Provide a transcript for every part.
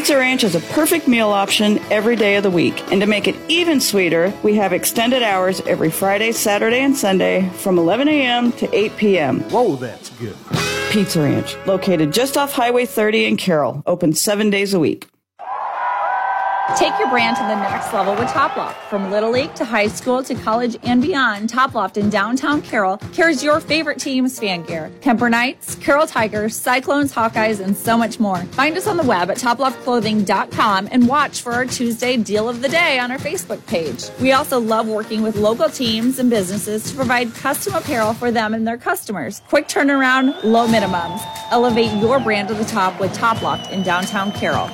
Pizza Ranch is a perfect meal option every day of the week. And to make it even sweeter, we have extended hours every Friday, Saturday, and Sunday from 11 a.m. to 8 p.m. Whoa, that's good. Pizza Ranch, located just off Highway 30 in Carroll, open seven days a week. Take your brand to the next level with Toploft. From Little League to high school to college and beyond, Toploft in downtown Carroll carries your favorite team's fan gear. Kuemper Knights, Carroll Tigers, Cyclones, Hawkeyes, and so much more. Find us on the web at toploftclothing.com and watch for our Tuesday deal of the day on our Facebook page. We also love working with local teams and businesses to provide custom apparel for them and their customers. Quick turnaround, low minimums. Elevate your brand to the top with Toploft in downtown Carroll.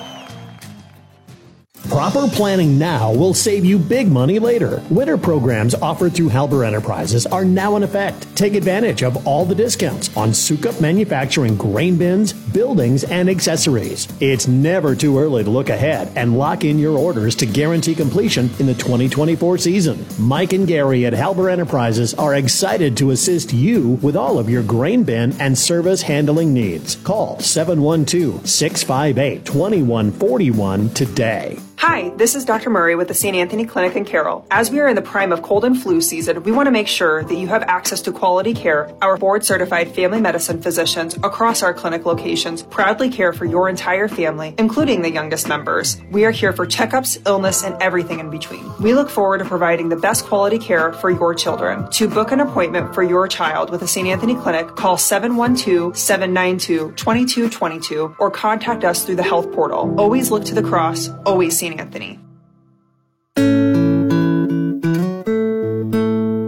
Proper planning now will save you big money later. Winter programs offered through Halber Enterprises are now in effect. Take advantage of all the discounts on Sukup manufacturing grain bins, buildings, and accessories. It's never too early to look ahead and lock in your orders to guarantee completion in the 2024 season. Mike and Gary at Halber Enterprises are excited to assist you with all of your grain bin and service handling needs. Call 712 658 2141 today. Hi, this is Dr. Murray with the St. Anthony Clinic in Carroll. As we are in the prime of cold and flu season, we want to make sure that you have access to quality care. Our board certified family medicine physicians across our clinic locations proudly care for your entire family, including the youngest members. We are here for checkups, illness, and everything in between. We look forward to providing the best quality care for your children. To book an appointment for your child with the St. Anthony Clinic, call 712 792 2222 or contact us through the health portal. Always look to the cross, always St. Anthony.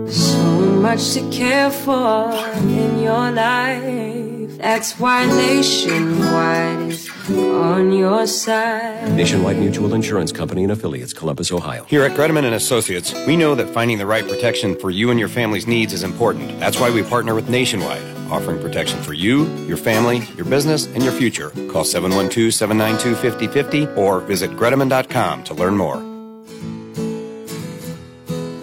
So much to care for in your life. That's why Nationwide is on your side. Nationwide Mutual Insurance Company and affiliates, Columbus, Ohio. Here at Greteman and Associates, we know that finding the right protection for you and your family's needs is important. That's why we partner with Nationwide, offering protection for you, your family, your business, and your future. Call 712-792-5050 or visit greteman.com to learn more.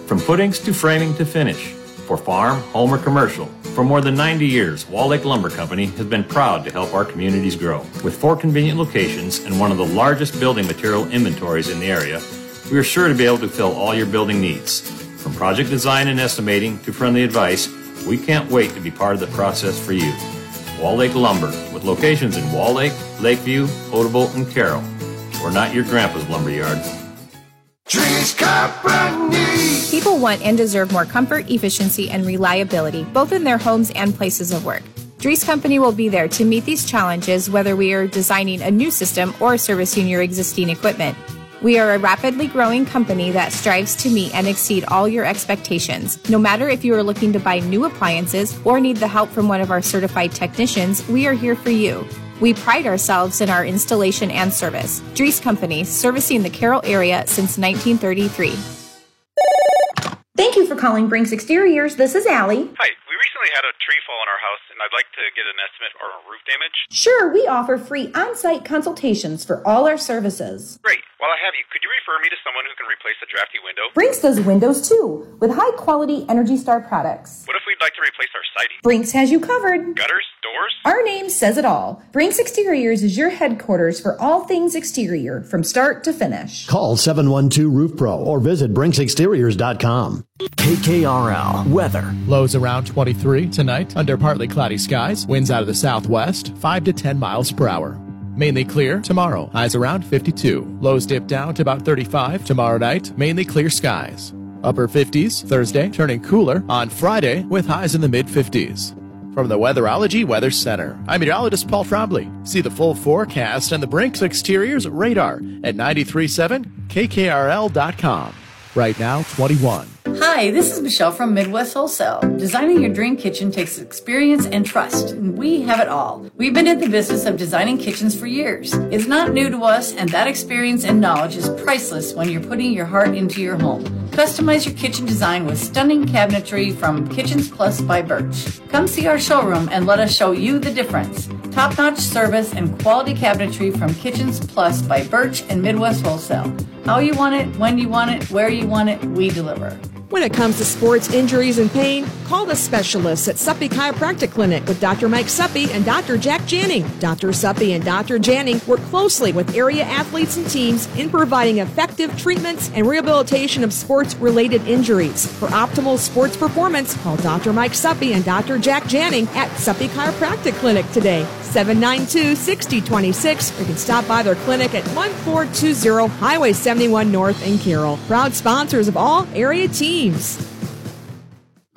From footings to framing to finish, for farm, home, or commercial, for more than 90 years, Wall Lake Lumber Company has been proud to help our communities grow. With four convenient locations and one of the largest building material inventories in the area, we are sure to be able to fill all your building needs. From project design and estimating to friendly advice, we can't wait to be part of the process for you. Wall Lake Lumber, with locations in Wall Lake, Lakeview, Odebolt, and Carroll. We're not your grandpa's lumberyard. Drees Company. People want and deserve more comfort, efficiency, and reliability, both in their homes and places of work. Drees Company will be there to meet these challenges whether we are designing a new system or servicing your existing equipment. We are a rapidly growing company that strives to meet and exceed all your expectations. No matter if you are looking to buy new appliances or need the help from one of our certified technicians, we are here for you. We pride ourselves in our installation and service. Drees Company, servicing the Carroll area since 1933. Thank you for calling Brinks Exteriors. This is Allie. Hi, we recently had a tree fall in our house, and I'd like to get an estimate on roof damage. Sure, we offer free on site consultations for all our services. Great. While I have you, could you refer me to someone who can replace the drafty window? Brinks does windows too, with high quality Energy Star products. What if we'd like to replace our siding? Brinks has you covered. Gutters? Doors? Our name says it all. Brinks Exteriors is your headquarters for all things exterior, from start to finish. Call 712 Roof Pro or visit BrinksExteriors.com. KKRL weather. Lows around 23 tonight under partly cloudy skies. Winds out of the southwest, 5 to 10 miles per hour. Mainly clear tomorrow. Highs around 52. Lows dip down to about 35 tomorrow night. Mainly clear skies. Upper 50s Thursday, turning cooler on Friday with highs in the mid 50s. From the Weatherology Weather Center, I'm meteorologist Paul Trombley. See the full forecast and the Brinks Exteriors radar at 937KKRL.com. Right now, 21. Hi, this is Michelle from Midwest Wholesale. Designing your dream kitchen takes experience and trust, and we have it all. We've been in the business of designing kitchens for years. It's not new to us, and that experience and knowledge is priceless when you're putting your heart into your home. Customize your kitchen design with stunning cabinetry from Kitchens Plus by Birch. Come see our showroom and let us show you the difference. Top notch service and quality cabinetry from Kitchens Plus by Birch and Midwest Wholesale. How you want it, when you want it, where you want it, we deliver. When it comes to sports injuries and pain, call the specialists at Suppy Chiropractic Clinic with Dr. Mike Suppy and Dr. Jack Janning. Dr. Suppy and Dr. Janning work closely with area athletes and teams in providing effective treatments and rehabilitation of sports related injuries. For optimal sports performance, call Dr. Mike Suppy and Dr. Jack Janning at Suppy Chiropractic Clinic today. 792 6026 or you can stop by their clinic at 1420 Highway 71 North in Carroll. Proud sponsors of all area teams.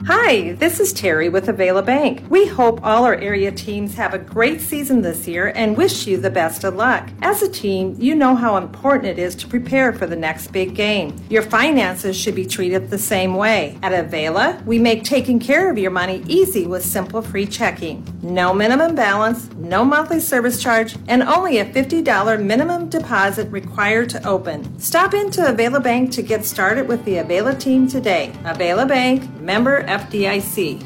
Hi, this is Terry with Availa Bank. We hope all our area teams have a great season this year and wish you the best of luck. As a team, you know how important it is to prepare for the next big game. Your finances should be treated the same way. At Availa, we make taking care of your money easy with simple free checking. No minimum balance, no monthly service charge, and only a $50 minimum deposit required to open. Stop into Availa Bank to get started with the Availa team today. Availa Bank, member FDIC.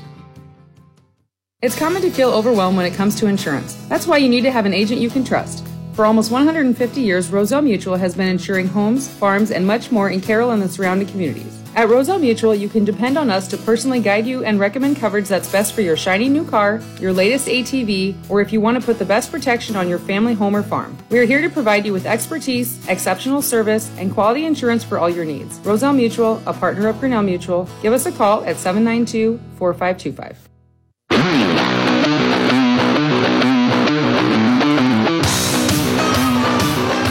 It's common to feel overwhelmed when it comes to insurance. That's why you need to have an agent you can trust. For almost 150 years, Roselle Mutual has been insuring homes, farms, and much more in Carroll and the surrounding communities. At Roselle Mutual, you can depend on us to personally guide you and recommend coverage that's best for your shiny new car, your latest ATV, or if you want to put the best protection on your family home or farm. We are here to provide you with expertise, exceptional service, and quality insurance for all your needs. Roselle Mutual, a partner of Grinnell Mutual, give us a call at 792 4525.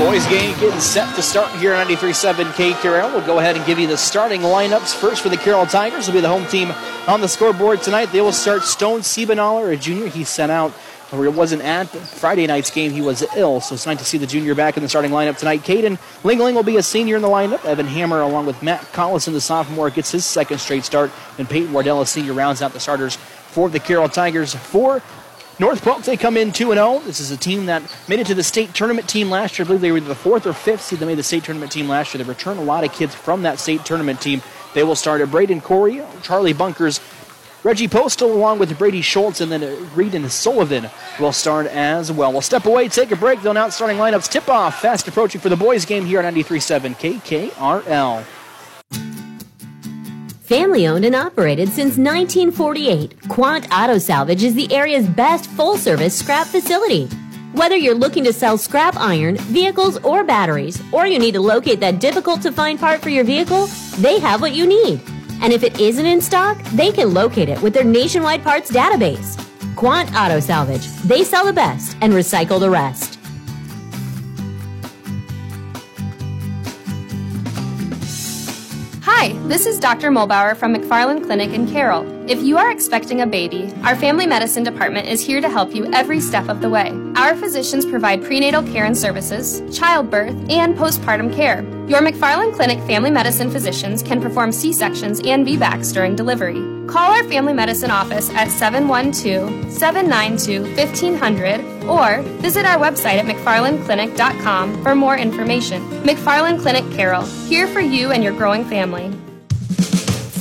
Boys game getting set to start here on 93.7 K Carroll. We'll go ahead and give you the starting lineups. First for the Carroll Tigers will be the home team on the scoreboard tonight. They will start Stone Siebenaller, a junior. He sent out or it wasn't at Friday night's game. He was ill, so it's nice to see the junior back in the starting lineup tonight. Caden Lingling will be a senior in the lineup. Evan Hammer, along with Matt Collison, the sophomore, gets his second straight start. And Peyton Wardell, a senior, rounds out the starters for the Carroll Tigers. For North Polk, they come in 2 0. This is a team that made it to the state tournament team last year. I believe they were the fourth or fifth seed that made the state tournament team last year. They returned a lot of kids from that state tournament team. They will start at Braden Corey, Charlie Bunkers, Reggie Postal, along with Brady Schultz, and then uh, Reed and Sullivan will start as well. We'll step away, take a break. They'll announce starting lineups. Tip off fast approaching for the boys' game here on 93.7 KKRL. Family owned and operated since 1948, Quant Auto Salvage is the area's best full service scrap facility. Whether you're looking to sell scrap iron, vehicles, or batteries, or you need to locate that difficult to find part for your vehicle, they have what you need. And if it isn't in stock, they can locate it with their nationwide parts database. Quant Auto Salvage. They sell the best and recycle the rest. Hi, this is Dr. Mulbauer from McFarland Clinic in Carroll. If you are expecting a baby, our family medicine department is here to help you every step of the way. Our physicians provide prenatal care and services, childbirth, and postpartum care. Your McFarland Clinic family medicine physicians can perform C sections and VBACs during delivery. Call our family medicine office at 712 792 1500 or visit our website at McFarlandClinic.com for more information. McFarland Clinic Carroll, here for you and your growing family.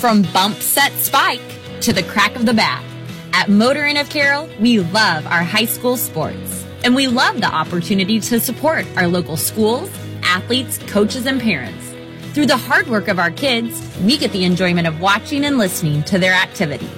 From bump set spike to the crack of the bat. At Motor Inn of Carroll, we love our high school sports. And we love the opportunity to support our local schools, athletes, coaches, and parents. Through the hard work of our kids, we get the enjoyment of watching and listening to their activities.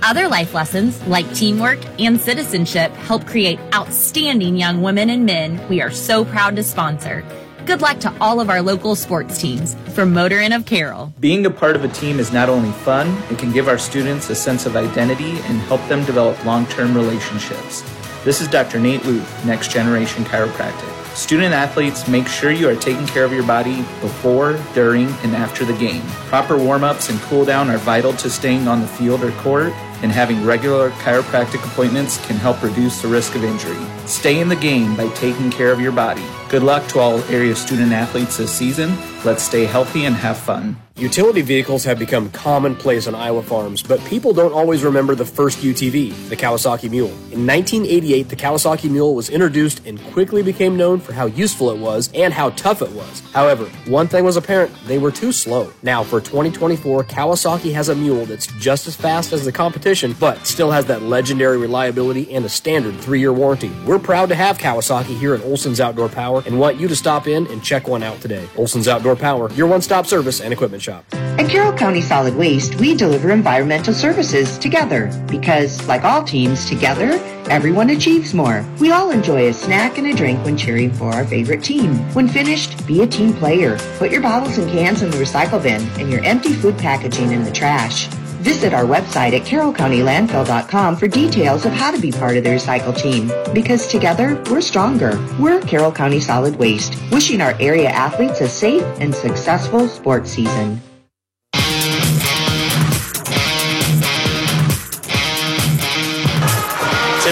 Other life lessons, like teamwork and citizenship, help create outstanding young women and men we are so proud to sponsor. Good luck to all of our local sports teams from Motor Inn of Carroll. Being a part of a team is not only fun, it can give our students a sense of identity and help them develop long term relationships. This is Dr. Nate Luth, Next Generation Chiropractic. Student athletes, make sure you are taking care of your body before, during, and after the game. Proper warm ups and cool down are vital to staying on the field or court, and having regular chiropractic appointments can help reduce the risk of injury. Stay in the game by taking care of your body. Good luck to all area student athletes this season. Let's stay healthy and have fun. Utility vehicles have become commonplace on Iowa farms, but people don't always remember the first UTV, the Kawasaki Mule. In 1988, the Kawasaki Mule was introduced and quickly became known for how useful it was and how tough it was. However, one thing was apparent they were too slow. Now, for 2024, Kawasaki has a mule that's just as fast as the competition, but still has that legendary reliability and a standard three year warranty. We're proud to have Kawasaki here at Olson's Outdoor Power and want you to stop in and check one out today. Olson's Outdoor Power, your one stop service and equipment shop. At Carroll County Solid Waste, we deliver environmental services together because, like all teams, together, everyone achieves more. We all enjoy a snack and a drink when cheering for our favorite team. When finished, be a team player. Put your bottles and cans in the recycle bin and your empty food packaging in the trash. Visit our website at carrollcountylandfill.com for details of how to be part of the recycle team. Because together, we're stronger. We're Carroll County Solid Waste, wishing our area athletes a safe and successful sports season.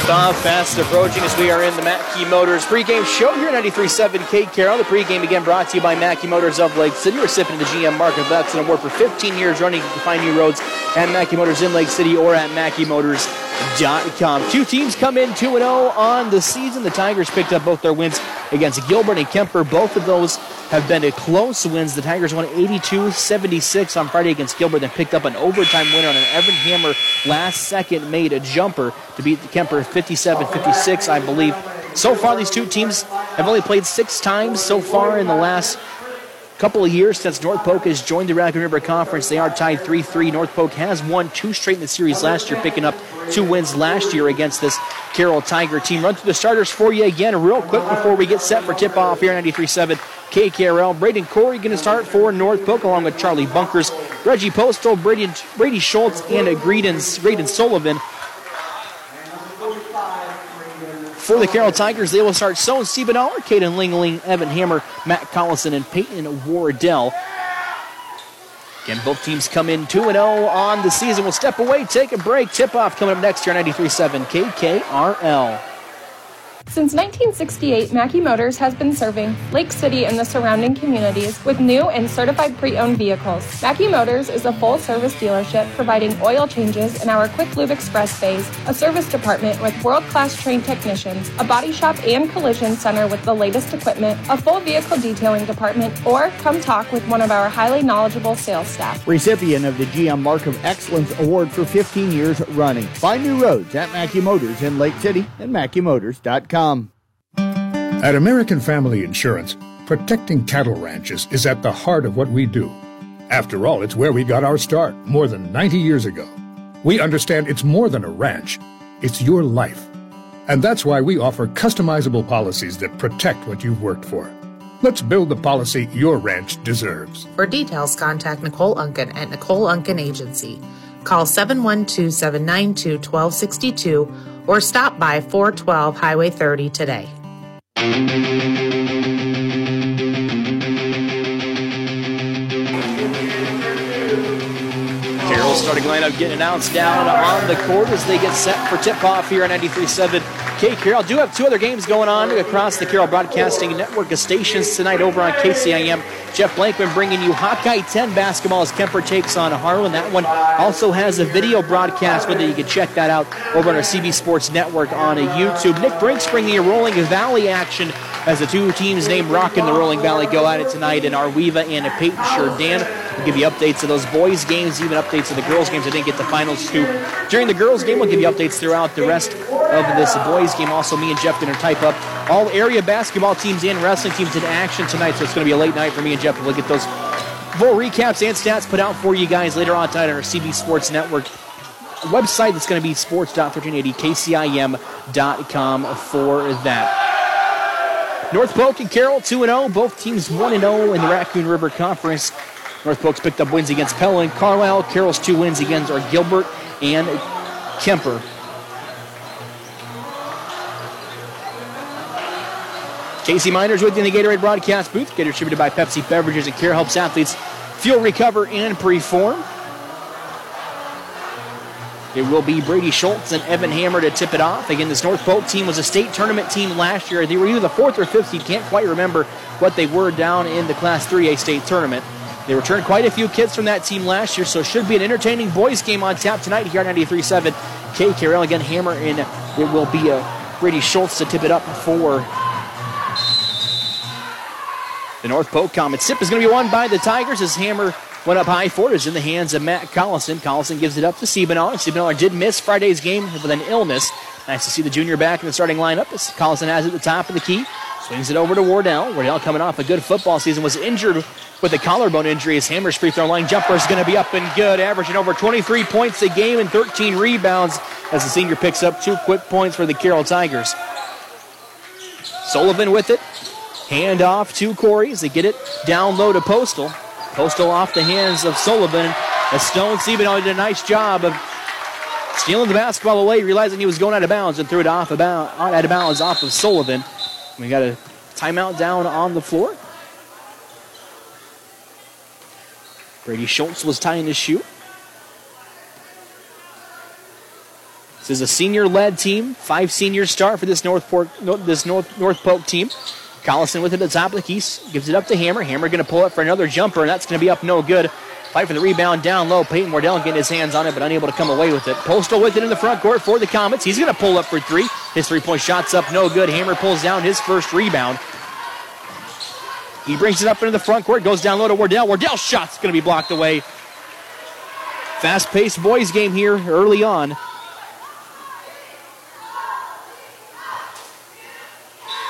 Fast approaching as we are in the Mackey Motors pregame show here at 93.7 Kate Carroll. The pregame again brought to you by Mackey Motors of Lake City, We're sipping the GM Mark of Excellence Award for 15 years running. You can find new roads at Mackey Motors in Lake City or at MackeyMotors.com. Two teams come in 2-0 on the season. The Tigers picked up both their wins against Gilbert and Kuemper. Both of those have been close wins. The Tigers won 82-76 on Friday against Gilbert, then picked up an overtime winner on an Evan Hammer last second made a jumper to beat the Kuemper 57-56, I believe. So far, these two teams have only played six times so far in the last couple of years since North Polk has joined the Raccoon River Conference. They are tied 3-3. North Polk has won two straight in the series last year, picking up two wins last year against this Carroll Tiger team. Run through the starters for you again real quick before we get set for tip-off here 93.7 KKRL. Braden Corey going to start for North Polk along with Charlie Bunkers, Reggie Postal, Brady, Brady Schultz, and Graydon, Graydon Sullivan. For the Carroll Tigers, they will start Stone Siebenaller, Caden Lingling, Evan Hammer, Matt Collison, and Peyton Wardell. Again, both teams come in 2 0 on the season. We'll step away, take a break. Tip off coming up next year on 93.7 KKRL. Since 1968, Mackey Motors has been serving Lake City and the surrounding communities with new and certified pre-owned vehicles. Mackey Motors is a full-service dealership providing oil changes in our Quick Lube Express bays, a service department with world-class trained technicians, a body shop and collision center with the latest equipment, a full vehicle detailing department, or come talk with one of our highly knowledgeable sales staff. Recipient of the GM Mark of Excellence Award for 15 years running. Find new roads at Mackey Motors in Lake City and MackeyMotors.com. At American Family Insurance, protecting cattle ranches is at the heart of what we do. After all, it's where we got our start more than 90 years ago. We understand it's more than a ranch, it's your life. And that's why we offer customizable policies that protect what you've worked for. Let's build the policy your ranch deserves. For details, contact Nicole Unken at Nicole Unken Agency. Call 712 792 1262 or stop by 412 Highway 30 today. Carroll's starting lineup getting announced down on the court as they get set for tip-off here on 93.7 K Carroll. Do have two other games going on across the Carroll Broadcasting Network of stations tonight over on KCIM. Jeff Blankman bringing you Hawkeye 10 basketball as Kuemper takes on Harlan. That one also has a video broadcast it. You can check that out over on our CB Sports Network on a YouTube. Nick Brinks bringing you Rolling Valley action as the two teams named Rock and the Rolling Valley go at it tonight in AR-WE-VA and Peyton Sherdan. We'll give you updates of those boys' games, even updates of the girls' games. I didn't get the finals to. During the girls' game, we'll give you updates throughout the rest of this boys' game. Also, me and Jeff going to type up all area basketball teams and wrestling teams in action tonight, so it's going to be a late night for me and Jeff. We'll get those full recaps and stats put out for you guys later on tonight on our CB Sports Network website. That's going to be sports.1380kcim.com for that. North Polk and Carroll 2 0. Both teams 1 0 in the Raccoon River Conference. North picked up wins against Pella and Carlisle. Carroll's two wins against are Gilbert and Kuemper. Casey Miners with you in the Gatorade broadcast booth. Get distributed by Pepsi Beverages and Care helps athletes fuel, recover, and perform. It will be Brady Schultz and Evan Hammer to tip it off. Again, this North Polk team was a state tournament team last year. They were either the fourth or fifth seed. Can't quite remember what they were down in the Class 3A state tournament. They returned quite a few kids from that team last year, so should be an entertaining boys game on tap tonight here at 93.7 KKRL. Again, Hammer in. it will be Brady Schultz to tip it up for the North Polk Comets. Sip is going to be won by the Tigers as Hammer went up high for it. Is in the hands of Matt Collison. Collison gives it up to Siebenaller. Siebenaller did miss Friday's game with an illness. Nice to see the junior back in the starting lineup as Collison has it at the top of the key. Swings it over to Wardell. Wardell coming off a good football season, was injured with a collarbone injury. His Hammers free throw line jumper is going to be up and good, averaging over 23 points a game and 13 rebounds as the senior picks up two quick points for the Carroll Tigers. Sullivan with it. Hand off to Corey as they get it down low to Postal. Postal off the hands of Sullivan. As Stone Siebenaller did a nice job of stealing the basketball away, realizing he was going out of bounds and threw it off about out of bounds off of Sullivan. We got a timeout down on the floor. Brady Schultz was tying his shoe. This is a senior-led team. Five seniors start for this North Port, this North North Polk team. Collison with it at the top of the key, gives it up to Hammer. Hammer going to pull up for another jumper, and that's going to be up no good. Fight for the rebound down low. Peyton Wardell getting his hands on it, but unable to come away with it. Postal with it in the front court for the Comets. He's going to pull up for three. His three point shot's up, no good. Hammer pulls down his first rebound. He brings it up into the front court, goes down low to Wardell. Wardell's shot's going to be blocked away. Fast paced boys game here early on.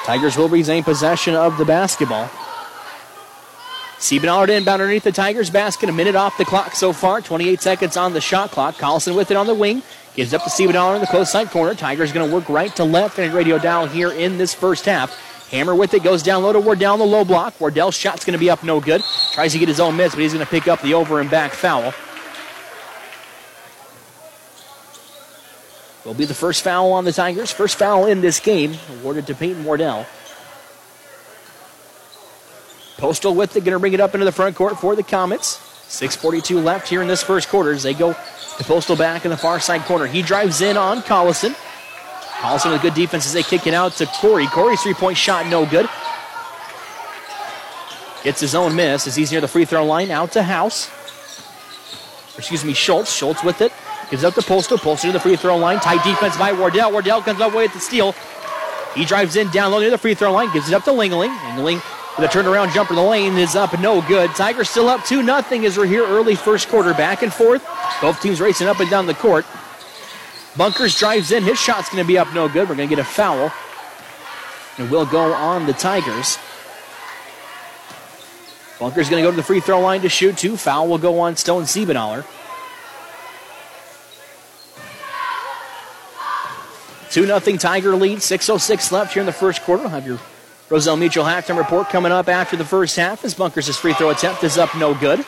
Tigers will regain possession of the basketball. Siebenaller inbound underneath the Tigers basket. A minute off the clock so far. 28 seconds on the shot clock. Collison with it on the wing. Gives up to Siebenaller in the close side corner. Tigers going to work right to left and radio down here in this first half. Hammer with it, goes down low to Wardell the low block. Wardell's shot's going to be up no good. Tries to get his own miss, but he's going to pick up the over and back foul. Will be the first foul on the Tigers. First foul in this game, awarded to Peyton Wardell. Postal with it, going to bring it up into the front court for the Comets. 6.42 left here in this first quarter as they go to Postal back in the far side corner. He drives in on Collison. Collison with good defense as they kick it out to Corey. Corey's three point shot, no good. Gets his own miss as he's near the free throw line. Out to House. Excuse me, Schultz. Schultz with it. Gives up to Postal. Postal to the free throw line. Tight defense by Wardell. Wardell comes up with the steal. He drives in down low near the free throw line. Gives it up to Lingling. Lingling a turnaround jumper in the lane is up no good. Tigers still up 2 0 as we're here early first quarter. Back and forth. Both teams racing up and down the court. Bunkers drives in. His shot's going to be up no good. We're going to get a foul. And will go on the Tigers. Bunker's going to go to the free throw line to shoot two. Foul will go on Stone Siebenaller. 2 0 Tiger lead. 6.06 left here in the first quarter. We'll have your Roselle Mutual halftime report coming up after the first half as Bunkers' free throw attempt is up no good.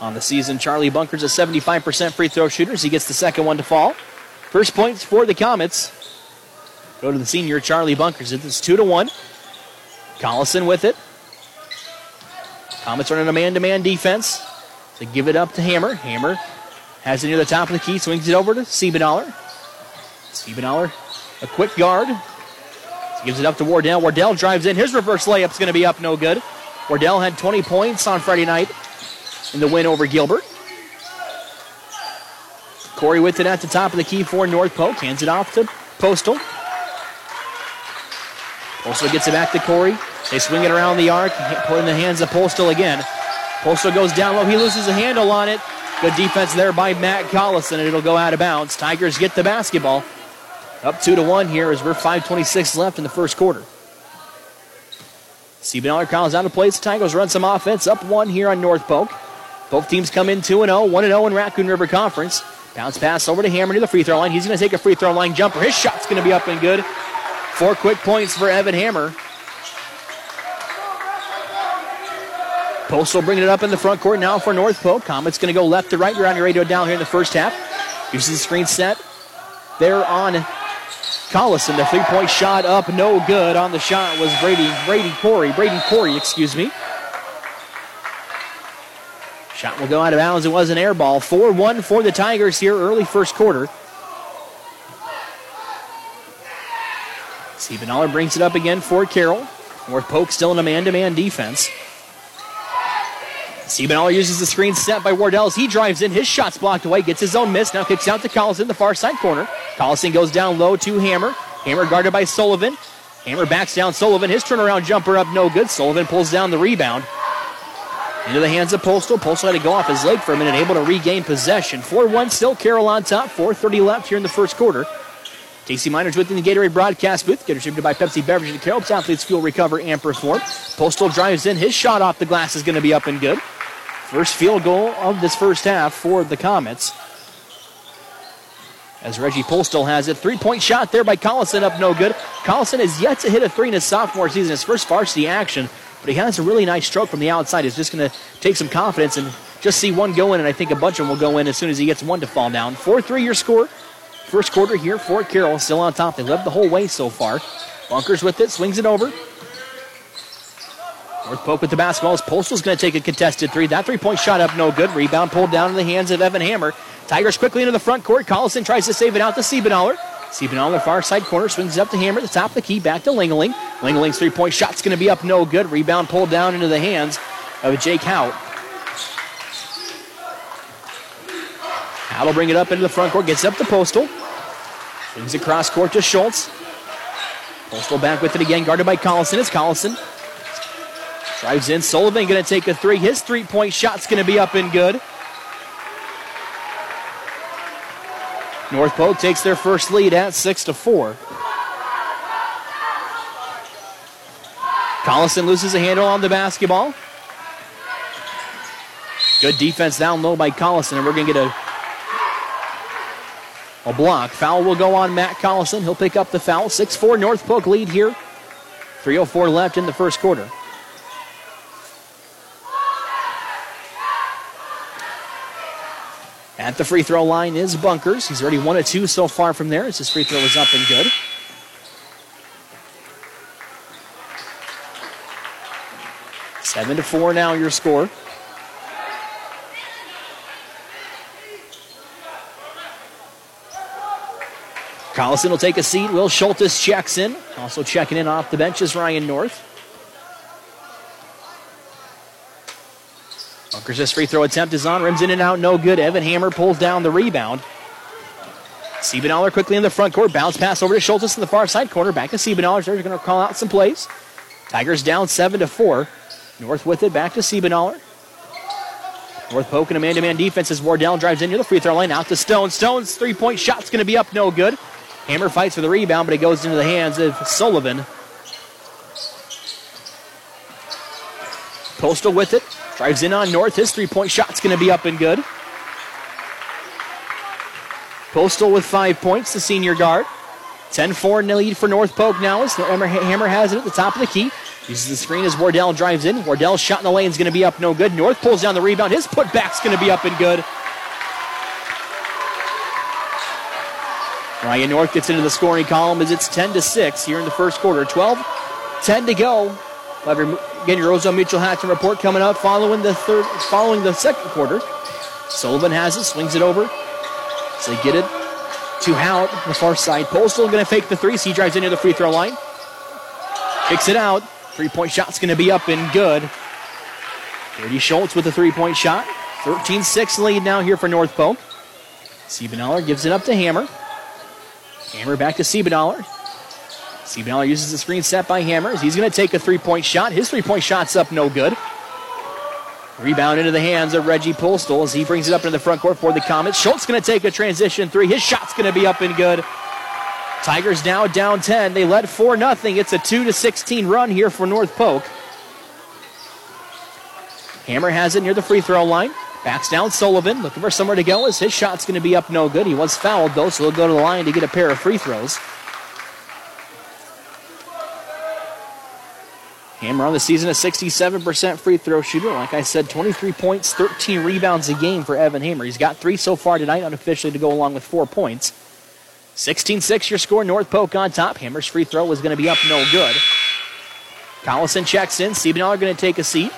On the season, Charlie Bunkers a 75% free throw shooter. as He gets the second one to fall. First points for the Comets. Go to the senior Charlie Bunkers. It's two to one. Collison with it. Comets running a man-to-man defense. They give it up to Hammer. Hammer has it near the top of the key. Swings it over to Siebenaller. Siebenaller, a quick guard. Gives it up to Wardell. Wardell drives in. His reverse layup's going to be up no good. Wardell had 20 points on Friday night in the win over Gilbert. Corey with it at the top of the key for North Polk. Hands it off to Postal. Postal gets it back to Corey. They swing it around the arc, put in the hands of Postal again. Postal goes down low. He loses a handle on it. Good defense there by Matt Collison, and it'll go out of bounds. Tigers get the basketball. Up two to one here as we're 5:26 left in the first quarter. Siebenaller calls out of plays. Tigers run some offense. Up one here on North Polk. Both teams come in 2 0, 1 0 in Raccoon River Conference. Bounce pass over to Hammer near the free throw line. He's going to take a free throw line jumper. His shot's going to be up and good. Four quick points for Evan Hammer. Postal bringing it up in the front court now for North Polk. Comet's going to go left to right. You're on your radio down here in the first half. Uses the screen set there on Collison. The three point shot up, no good. On the shot was Brady, Brady Corey, Braden Corey, excuse me. Shot will go out of bounds. It was an air ball. 4 1 for the Tigers here early first quarter. Siebenaller brings it up again for Carroll. North Polk still in a man to man defense. Siebenaller uses the screen set by Wardell as he drives in. His shot's blocked away, gets his own miss. Now kicks out to Collison in the far side corner. Collison goes down low to Hammer. Hammer guarded by Sullivan. Hammer backs down Sullivan. His turnaround jumper up no good. Sullivan pulls down the rebound. Into the hands of Postal. Postal had to go off his leg for a minute, able to regain possession. 4 1 still, Carroll on top. 4.30 left here in the first quarter. Casey Miners within the Gatorade broadcast booth. Get distributed by Pepsi Beverage and Carroll. Athletes fuel, recover, and perform. Postal drives in. His shot off the glass is going to be up and good. First field goal of this first half for the Comets. As Reggie Postal has it. Three point shot there by Collison up no good. Collison has yet to hit a three in his sophomore season, his first varsity action, but he has a really nice stroke from the outside. He's just going to take some confidence and just see one go in, and I think a bunch of them will go in as soon as he gets one to fall down. 4 3 your score. First quarter here, Fort Carroll still on top. They led the whole way so far. Bunkers with it, swings it over. North with the basketball. As Postal's going to take a contested three. That three point shot up, no good. Rebound pulled down in the hands of Evan Hammer. Tigers quickly into the front court. Collison tries to save it out to Siebenaller. Siebenaller, far side corner, swings up to Hammer the top of the key, back to Lingeling. Lingeling's three point shot's going to be up, no good. Rebound pulled down into the hands of Jake Hout. Hout will bring it up into the front court, gets up to Postal. Swings across court to Schultz. Postal back with it again, guarded by Collison. It's Collison. Drives in. Sullivan going to take a three. His three point shot's going to be up and good. North Polk takes their first lead at 6 to 4. Collison loses a handle on the basketball. Good defense down low by Collison, and we're going to get a, a block. Foul will go on Matt Collison. He'll pick up the foul. 6 4 North Polk lead here. 3.04 left in the first quarter. At the free throw line is Bunkers. He's already one of two so far from there as his free throw is up and good. Seven to four now, your score. Collison will take a seat. Will Schultes checks in. Also checking in off the bench is Ryan North. Bunkers' free throw attempt is on. Rims in and out, no good. Evan Hammer pulls down the rebound. Siebenaller quickly in the front court. Bounce pass over to Schultes in the far side corner. Back to Siebenaller. They're going to call out some plays. Tigers down 7 to 4. North with it. Back to Siebenaller. North poking a man to man defense as Wardell drives in near the free throw line. Out to Stone. Stone's three point shot's going to be up, no good. Hammer fights for the rebound, but it goes into the hands of Sullivan. Postal with it. Drives in on North. His three point shot's going to be up and good. Postal with five points, the senior guard. 10 4 in the lead for North Polk now as the Hammer has it at the top of the key. Uses the screen as Wardell drives in. Wardell's shot in the lane is going to be up no good. North pulls down the rebound. His putback's going to be up and good. Ryan North gets into the scoring column as it's 10 to 6 here in the first quarter. 12 10 to go. Again, your Roselle Mutual Hatching report coming up following the third, following the second quarter. Sullivan has it, swings it over. So they get it to Hout, the far side. Postal going to fake the three. He drives into the free throw line. Kicks it out. Three point shot's going to be up and good. Brady Schultz with a three point shot. 13 6 lead now here for North Polk. Siebenaller gives it up to Hammer. Hammer back to Siebenaller. Siebenaller uses the screen set by Hammers. He's going to take a three point shot. His three point shot's up no good. Rebound into the hands of Reggie Postal as he brings it up into the front court for the Comets. Schultz going to take a transition three. His shot's going to be up and good. Tigers now down 10. They led 4 0. It's a 2 to 16 run here for North Polk. Hammer has it near the free throw line. Backs down Sullivan, looking for somewhere to go as his shot's going to be up no good. He was fouled though, so he'll go to the line to get a pair of free throws. Hammer on the season, a 67% free throw shooter. Like I said, 23 points, 13 rebounds a game for Evan Hammer. He's got three so far tonight, unofficially, to go along with four points. 16 6 your score. North Polk on top. Hammer's free throw was going to be up no good. Collison checks in. Siebenaller going to take a seat.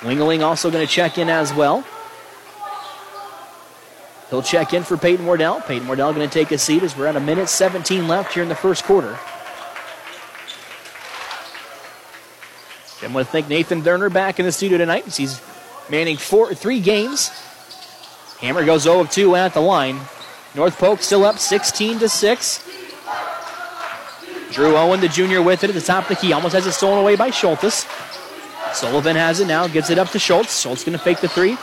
Lingeling also going to check in as well. He'll check in for Peyton Wardell. Peyton Wardell going to take a seat as we're at a minute 17 left here in the first quarter. And want to thank Nathan Derner back in the studio tonight. He's manning four, three games. Hammer goes 0 of 2 at the line. North Polk still up 16 to 6. Drew Owen, the junior, with it at the top of the key. Almost has it stolen away by Schultes. Sullivan has it now, gives it up to Schultz. Schultz going to fake the three.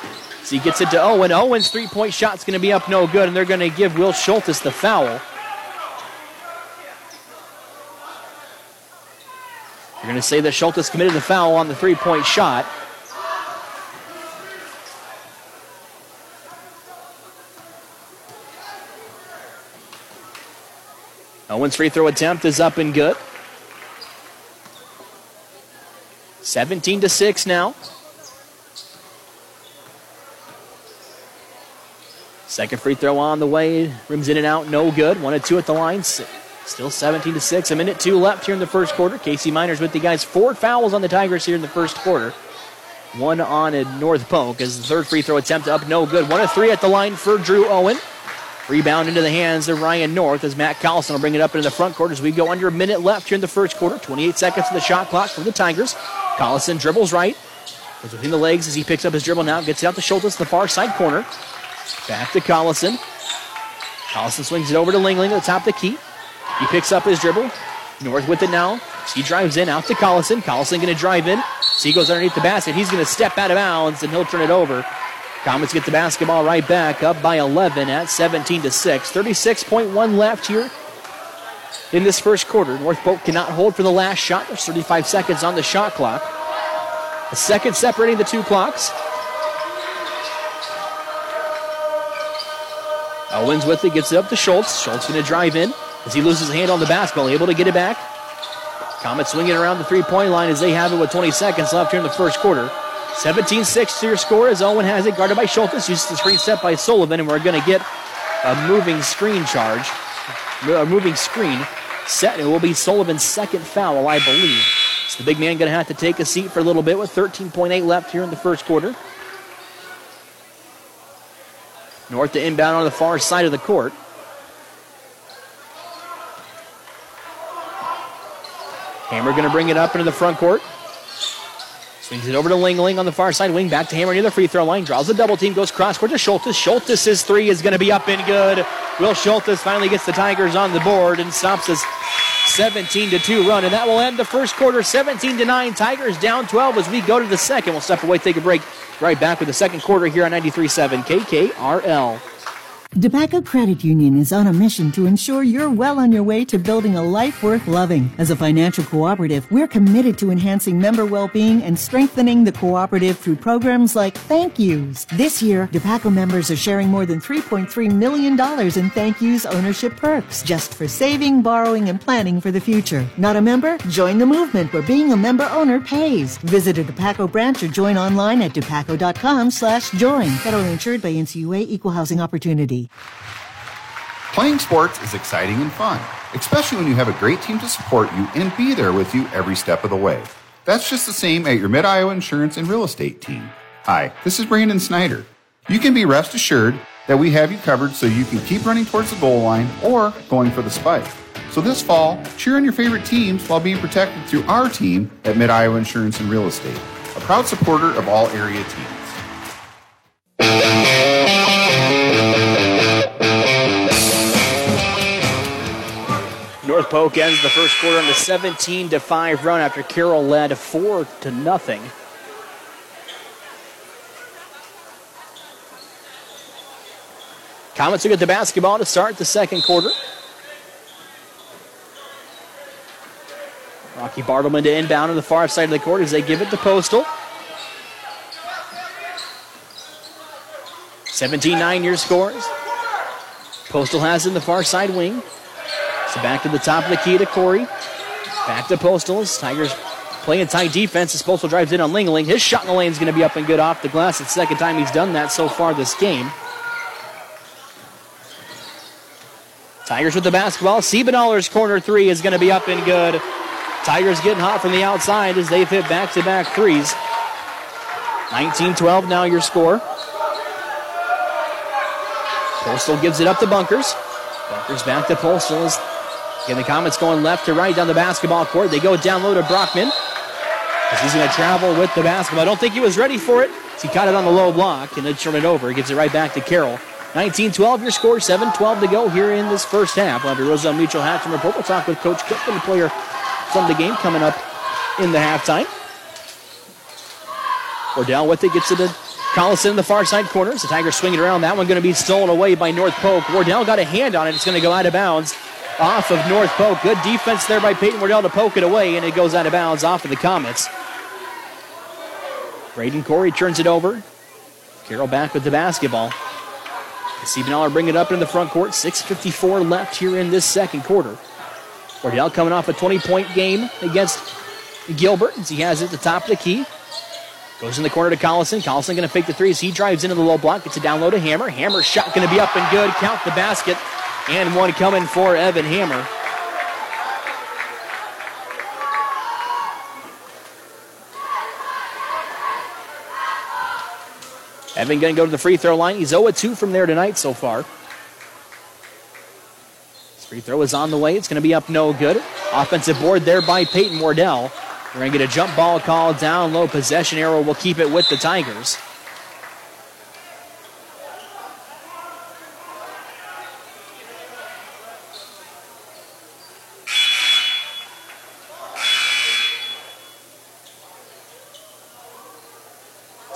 So he gets it to Owen. Owen's three point shot's going to be up no good, and they're going to give Will Schultz the foul. Going to say that Schultz committed the foul on the three point shot. Owen's free throw attempt is up and good. 17 to 6 now. Second free throw on the way. Rims in and out, no good. One and two at the line. Still 17 to 6. A minute two left here in the first quarter. Casey Miners with the guys. Four fouls on the Tigers here in the first quarter. One on a North Polk as the third free throw attempt up, no good. One of three at the line for Drew Owen. Rebound into the hands of Ryan North as Matt Collison will bring it up into the front court as we go under a minute left here in the first quarter. 28 seconds of the shot clock for the Tigers. Collison dribbles right. Goes between the legs as he picks up his dribble now. Gets it out to Schultz, to the far side corner. Back to Collison. Collison swings it over to Lingling at the top of the key. He picks up his dribble. North with it now. He drives in out to Collison. Collison going to drive in. He goes underneath the basket. He's going to step out of bounds and he'll turn it over. Comets get the basketball right back, up by 11 at 17 to 6. 36.1 left here in this first quarter. North Polk cannot hold for the last shot. There's 35 seconds on the shot clock. A second separating the two clocks. Owens with it, gets it up to Schultz. Schultz going to drive in as he loses his hand on the basketball, able to get it back. Comets swinging around the three point line as they have it with 20 seconds left here in the first quarter. 17 6 to your score as Owen has it guarded by Schultz. Uses the screen set by Sullivan, and we're going to get a moving screen charge. A moving screen set. It will be Sullivan's second foul, I believe. So the big man going to have to take a seat for a little bit with 13.8 left here in the first quarter. North to inbound on the far side of the court. Hammer going to bring it up into the front court. Swings it over to Ling Ling on the far side wing. Back to Hammer near the free throw line. Draws the double team. Goes cross court to Schultz. Schultz's three is going to be up and good. Will Schultz finally gets the Tigers on the board and stops his 17 to 2 run. And that will end the first quarter 17 to 9. Tigers down 12 as we go to the second. We'll step away, take a break. Right back with the second quarter here on 93.7 KKRL. Dupaco Credit Union is on a mission to ensure you're well on your way to building a life worth loving. As a financial cooperative, we're committed to enhancing member well-being and strengthening the cooperative through programs like Thank Yous. This year, Dupaco members are sharing more than $3.3 million in Thank Yous ownership perks just for saving, borrowing, and planning for the future. Not a member? Join the movement where being a member owner pays. Visit a Dupaco branch or join online at dupaco.com slash join. Federally insured by NCUA Equal Housing Opportunity. Playing sports is exciting and fun, especially when you have a great team to support you and be there with you every step of the way. That's just the same at your Mid Iowa Insurance and Real Estate team. Hi, this is Brandon Snyder. You can be rest assured that we have you covered so you can keep running towards the goal line or going for the spike. So this fall, cheer on your favorite teams while being protected through our team at Mid Iowa Insurance and Real Estate, a proud supporter of all area teams. North Polk ends the first quarter on the 17 to 5 run after Carroll led 4 to nothing. Comets will get the basketball to start the second quarter. Rocky Bartleman to inbound on the far side of the court as they give it to Postal. 17-9 your scores. Postal has in the far side wing. So back to the top of the key to Corey. Back to Postal as Tigers playing tight defense as Postal drives in on Lingling. His shot in the lane is going to be up and good off the glass. It's the second time he's done that so far this game. Tigers with the basketball. Siebenaller's corner three is going to be up and good. Tigers getting hot from the outside as they've hit back-to-back threes. 19-12 now your score. Postal gives it up to Bunkers. Bunkers back to Postal as Again, the Comets going left to right down the basketball court. They go down low to Brockman. As he's going to travel with the basketball. I don't think he was ready for it. He caught it on the low block and then turned it over. Gives it right back to Carroll. 19-12 your score. 7-12 to go here in this first half. We'll have your Roselle Mutual halftime report. We'll talk with Coach Cook and the player from the game coming up in the halftime. Wardell with it gets it to Collison in the far side corners. The Tigers swinging around. That one going to be stolen away by North Polk. Wardell got a hand on it. It's going to go out of bounds off of North Polk. Good defense there by Peyton Wardell to poke it away, and it goes out of bounds off of the Comets. Braden Corey turns it over. Carroll back with the basketball. Siebenaller bring it up in the front court. 6.54 left here in this second quarter. Wardell coming off a 20 point game against Gilbert he has it at the top of the key. Goes in the corner to Collison. Collison going to fake the three as he drives into the low block. Gets a down low to Hammer. Hammer shot going to be up and good. Count the basket. And one coming for Evan Hammer. Evan going to go to the free throw line. He's 0 2 from there tonight so far. His free throw is on the way. It's going to be up no good. Offensive board there by Peyton Wardell. We're going to get a jump ball call down low. Possession arrow will keep it with the Tigers.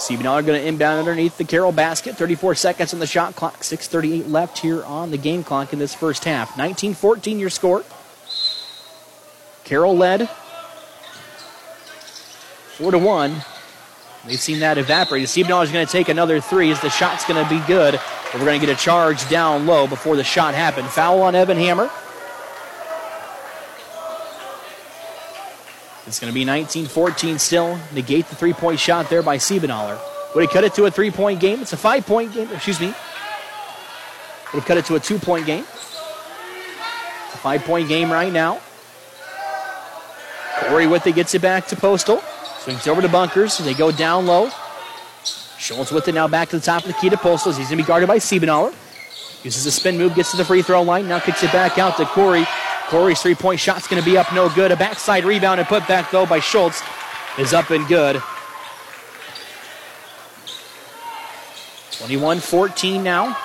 Siebenaller going to inbound underneath the Carroll basket. 34 seconds on the shot clock. 6.38 left here on the game clock in this first half. 19 14 your score. Carroll led 4 to 1. They've seen that evaporate. Siebenaller is going to take another three as the shot's going to be good. But we're going to get a charge down low before the shot happened. Foul on Evan Hammer. It's going to be 19 14 still. Negate the three point shot there by Siebenaller. Would he cut it to a three point game? It's a five point game. Excuse me. Would have cut it to a two point game. It's a five point game right now. Corey with it gets it back to Postal. Swings over to Bunkers. They go down low. Schultz with it now back to the top of the key to Postal. He's going to be guarded by Siebenaller. Uses a spin move, gets to the free throw line. Now kicks it back out to Corey. Corey's three point shot's going to be up no good. A backside rebound and put back, though, by Schultz is up and good. 21 14 now.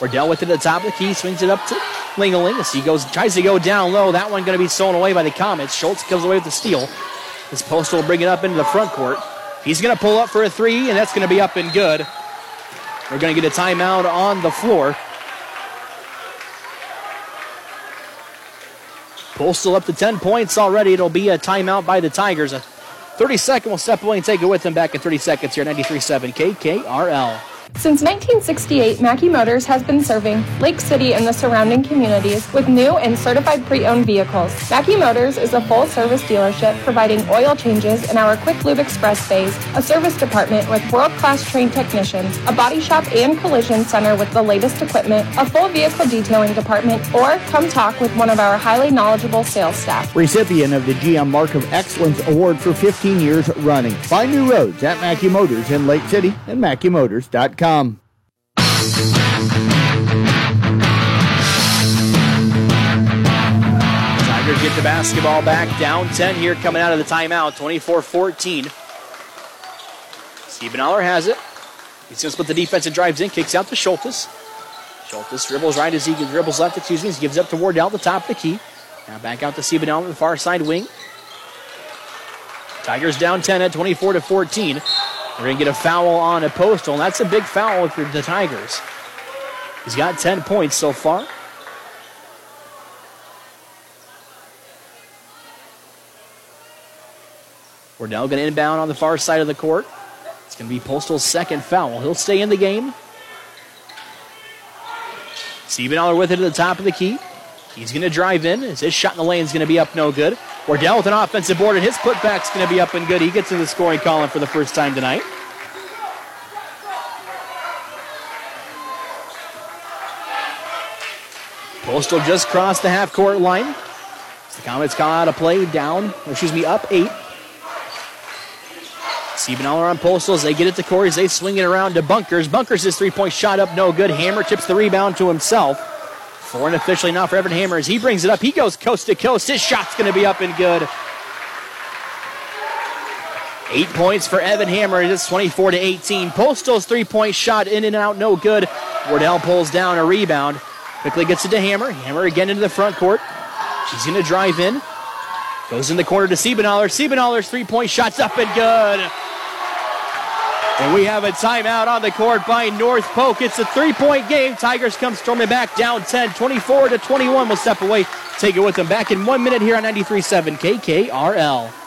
Wardell with it at the top of the key, swings it up to Lingeling as he goes, tries to go down low. That one going to be stolen away by the Comets. Schultz comes away with the steal. This postal will bring it up into the front court. He's going to pull up for a three, and that's going to be up and good. We're going to get a timeout on the floor. Postal up to 10 points already. It'll be a timeout by the Tigers. A 30 second will step away and take it with them back in 30 seconds here 93 7 KKRL. Since 1968, Mackey Motors has been serving Lake City and the surrounding communities with new and certified pre-owned vehicles. Mackey Motors is a full-service dealership providing oil changes in our Quick Lube Express bays, a service department with world-class trained technicians, a body shop and collision center with the latest equipment, a full vehicle detailing department, or come talk with one of our highly knowledgeable sales staff. Recipient of the GM Mark of Excellence Award for 15 years running. Find new roads at Mackey Motors in Lake City and MackeyMotors.com. Tigers get the basketball back. Down 10 here coming out of the timeout. 24-14 Siebenaller has it. He's going to split the defense and drives in. Kicks out to Schultes. Schultes dribbles right as he dribbles left. Excuse me he gives up to Wardell at the top of the key. Now back out to Siebenaller the far side wing. Tigers down 10 at 24 to 14 we're going to get a foul on a postal, and that's a big foul for the Tigers. He's got 10 points so far. We're now going to inbound on the far side of the court. It's going to be Postal's second foul. He'll stay in the game. Siebenaller with it at the top of the key. He's going to drive in. His shot in the lane is going to be up no good. Wardell with an offensive board, and his putback's going to be up and good. He gets in the scoring column for the first time tonight. Postal just crossed the half court line. The Comets call out a play down, excuse me, up eight. Siebenaller on Postal as they get it to Corey they swing it around to Bunkers. Bunkers' his three point shot up, no good. Hammer tips the rebound to himself. For an officially not for Evan Hammer as he brings it up. He goes coast to coast. His shot's going to be up and good. Eight points for Evan Hammer. It's 24 to 18. Postal's three point shot in and out, no good. Wardell pulls down a rebound. Quickly gets it to Hammer. Hammer again into the front court. She's going to drive in. Goes in the corner to Siebenaller. Siebenaller's three point shot's up and good. And we have a timeout on the court by North Polk. It's a three-point game. Tigers come storming back down 10, 24 to 21. We'll step away, take it with them back in one minute here on 93.7 KKRL.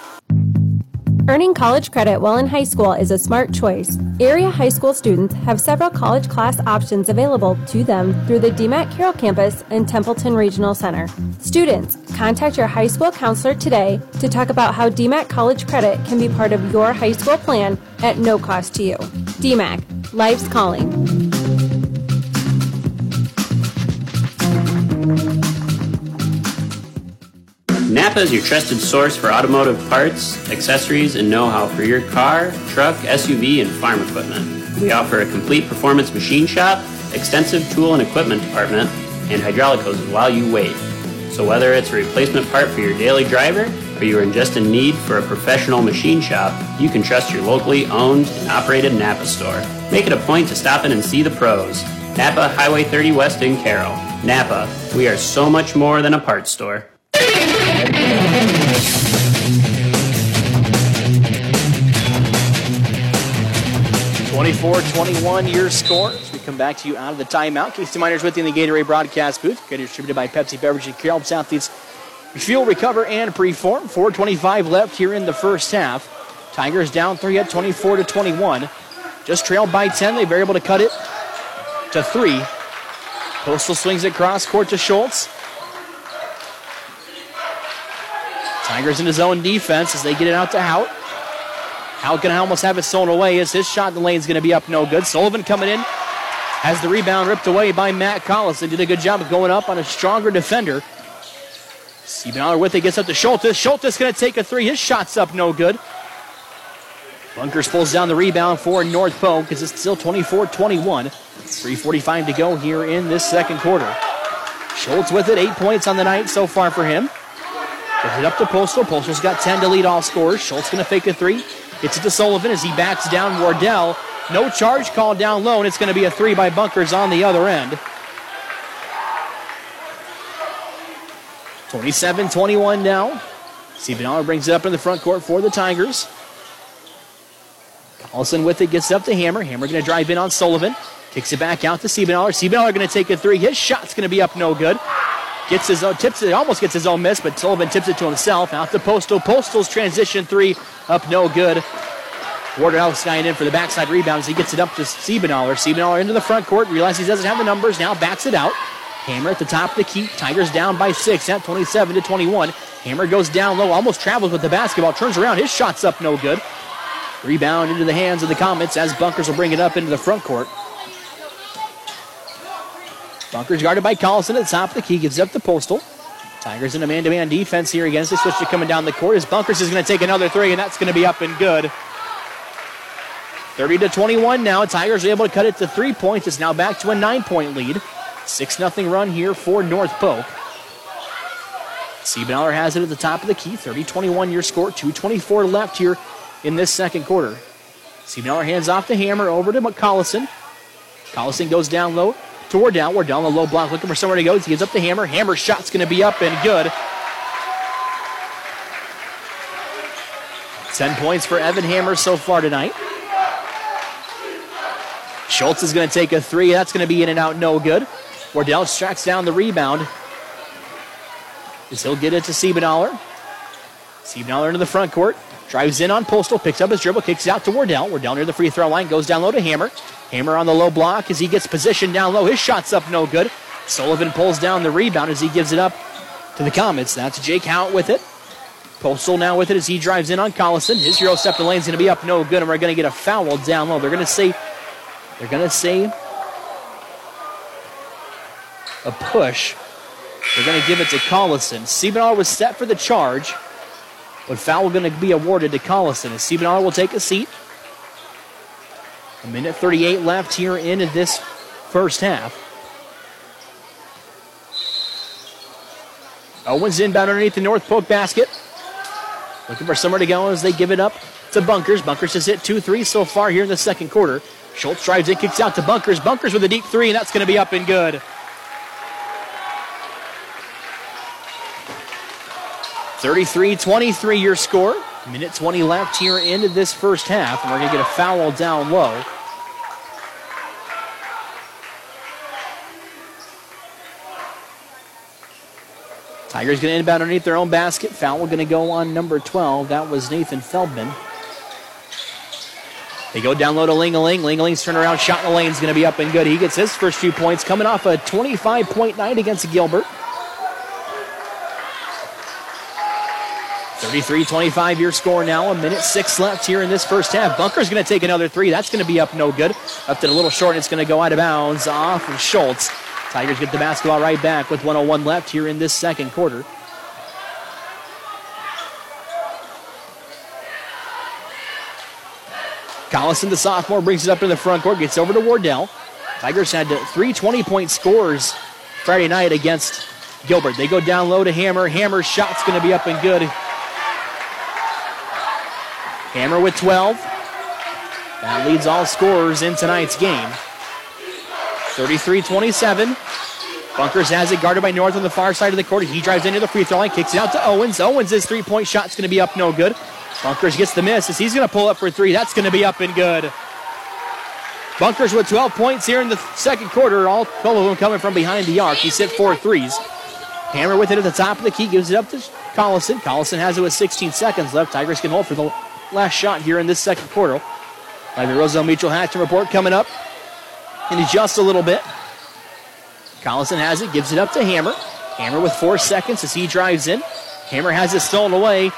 Earning college credit while in high school is a smart choice. Area high school students have several college class options available to them through the DMACC Carroll campus and Templeton Regional Center. Students, contact your high school counselor today to talk about how DMACC college credit can be part of your high school plan at no cost to you. DMACC, life's calling. Napa is your trusted source for automotive parts, accessories, and know how for your car, truck, SUV, and farm equipment. We offer a complete performance machine shop, extensive tool and equipment department, and hydraulic hoses while you wait. So, whether it's a replacement part for your daily driver or you are in just in need for a professional machine shop, you can trust your locally owned and operated Napa store. Make it a point to stop in and see the pros. Napa Highway 30 West in Carroll. Napa, we are so much more than a parts store. 24-21 your score as we come back to you out of the timeout. Casey Miners with you in the Gatorade broadcast booth. Getting distributed by Pepsi Beverage and Carroll Athletes. Fuel, recover, and preform. 425 left here in the first half. Tigers down three at 24 to 21. Just trailed by 10. They were able to cut it to three. Postal swings it cross court to Schultz. Tigers in his own defense as they get it out to Hout. How can I almost have it stolen away as his shot in the lane is going to be up no good. Sullivan coming in has the rebound ripped away by Matt Collison. Did a good job of going up on a stronger defender. Siebenaller with it gets up to Schultz. Schultz going to take a three. His shot's up no good. Bunkers pulls down the rebound for North Polk because it's still 24 21. 3.45 to go here in this second quarter. Schultz with it, eight points on the night so far for him. Gives it up to Postal. Postal's got 10 to lead all scores. Schultz going to fake a three. Gets it to Sullivan as he backs down Wardell. No charge called down low, and it's going to be a three by Bunkers on the other end. 27 21 now. Siebenaller brings it up in the front court for the Tigers. Collison with it, gets it up to Hammer. Hammer going to drive in on Sullivan. Kicks it back out to Siebenaller. Siebenaller going to take a three. His shot's going to be up no good. Gets his own, tips it, almost gets his own miss, but Sullivan tips it to himself. Out to Postal. Postal's transition three up no good. Wardell skying in for the backside rebound as he gets it up to Siebenaller. Siebenaller into the front court, realizes he doesn't have the numbers, now backs it out. Hammer at the top of the key. Tigers down by six at 27 to 21. Hammer goes down low, almost travels with the basketball, turns around, his shot's up no good. Rebound into the hands of the Comets as Bunkers will bring it up into the front court. Bunkers guarded by Collison at the top of the key, gives up the Postal. Tigers in a man-to-man defense here against the switch to coming down the court as Bunkers is going to take another three, and that's going to be up and good. 30 to 21 now. Tigers are able to cut it to three points. It's now back to a nine-point lead. 6 0 run here for North Polk. Siebenaller has it at the top of the key. 30-21 your score. 2.24 left here in this second quarter. Siebenaller hands off the hammer over to Collison. Collison goes down low to We're down the low block looking for somewhere to go. He gets up the hammer. Hammer shot's going to be up and good. 10 points for Evan Hammer so far tonight. Schultz is going to take a three. That's going to be in and out, no good. Wardell tracks down the rebound. As he'll get it to Siebenaller. Siebenaller into the front court. Drives in on Postal, picks up his dribble, kicks it out to Wardell. Wardell near the free throw line, goes down low to Hammer. Hammer on the low block as he gets positioned down low. His shot's up no good. Sullivan pulls down the rebound as he gives it up to the Comets. That's Jake Hout with it. Postal now with it as he drives in on Collison. His Euro step to lane's going to be up no good, and we're going to get a foul down low. They're going to say, they're going to say a push. They're going to give it to Collison. Siebenaller was set for the charge, but foul going to be awarded to Collison. And Siebenaller will take a seat. A minute 38 left here in this first half. Owens inbound underneath the North Polk basket. Looking for somewhere to go as they give it up to Bunkers. Bunkers has hit 2 3 so far here in the second quarter. Schultz drives in, kicks out to Bunkers. Bunkers with a deep three, and that's going to be up and good. 33 23 your score. Minute 20 left here into this first half, and we're going to get a foul down low. Tigers going to inbound underneath their own basket. Foul going to go on number 12. That was Nathan Feldman. They go down low to Lingaling. Lingaling's turnaround shot in the lane is going to be up and good. He gets his first few points coming off a 25 point night against Gilbert. 33 25 your score now. A minute six left here in this first half. Bunker's going to take another three. That's going to be up no good. Up to a little short, and it's going to go out of bounds off of Schultz. Tigers get the basketball right back with 101 left here in this second quarter. Collison, the sophomore, brings it up in the front court, gets over to Wardell. Tigers had three 20 point scores Friday night against Gilbert. They go down low to Hammer. Hammer's shot's going to be up and good. Hammer with 12. That leads all scorers in tonight's game. 33 27. Bunkers has it guarded by North on the far side of the court. He drives into the free throw line, kicks it out to Owens. Owens' his three point shot's going to be up no good. Bunkers gets the miss as he's going to pull up for three. That's going to be up and good. Bunkers with 12 points here in the second quarter. All 12 of them coming from behind the arc. He's hit four threes. Hammer with it at the top of the key, gives it up to Collison. Collison has it with 16 seconds left. Tigers can hold for the last shot here in this second quarter. By the Roselle Mutual Hatching report coming up in just a little bit. Collison has it, gives it up to Hammer. Hammer with four seconds as he drives in. Hammer has it stolen away.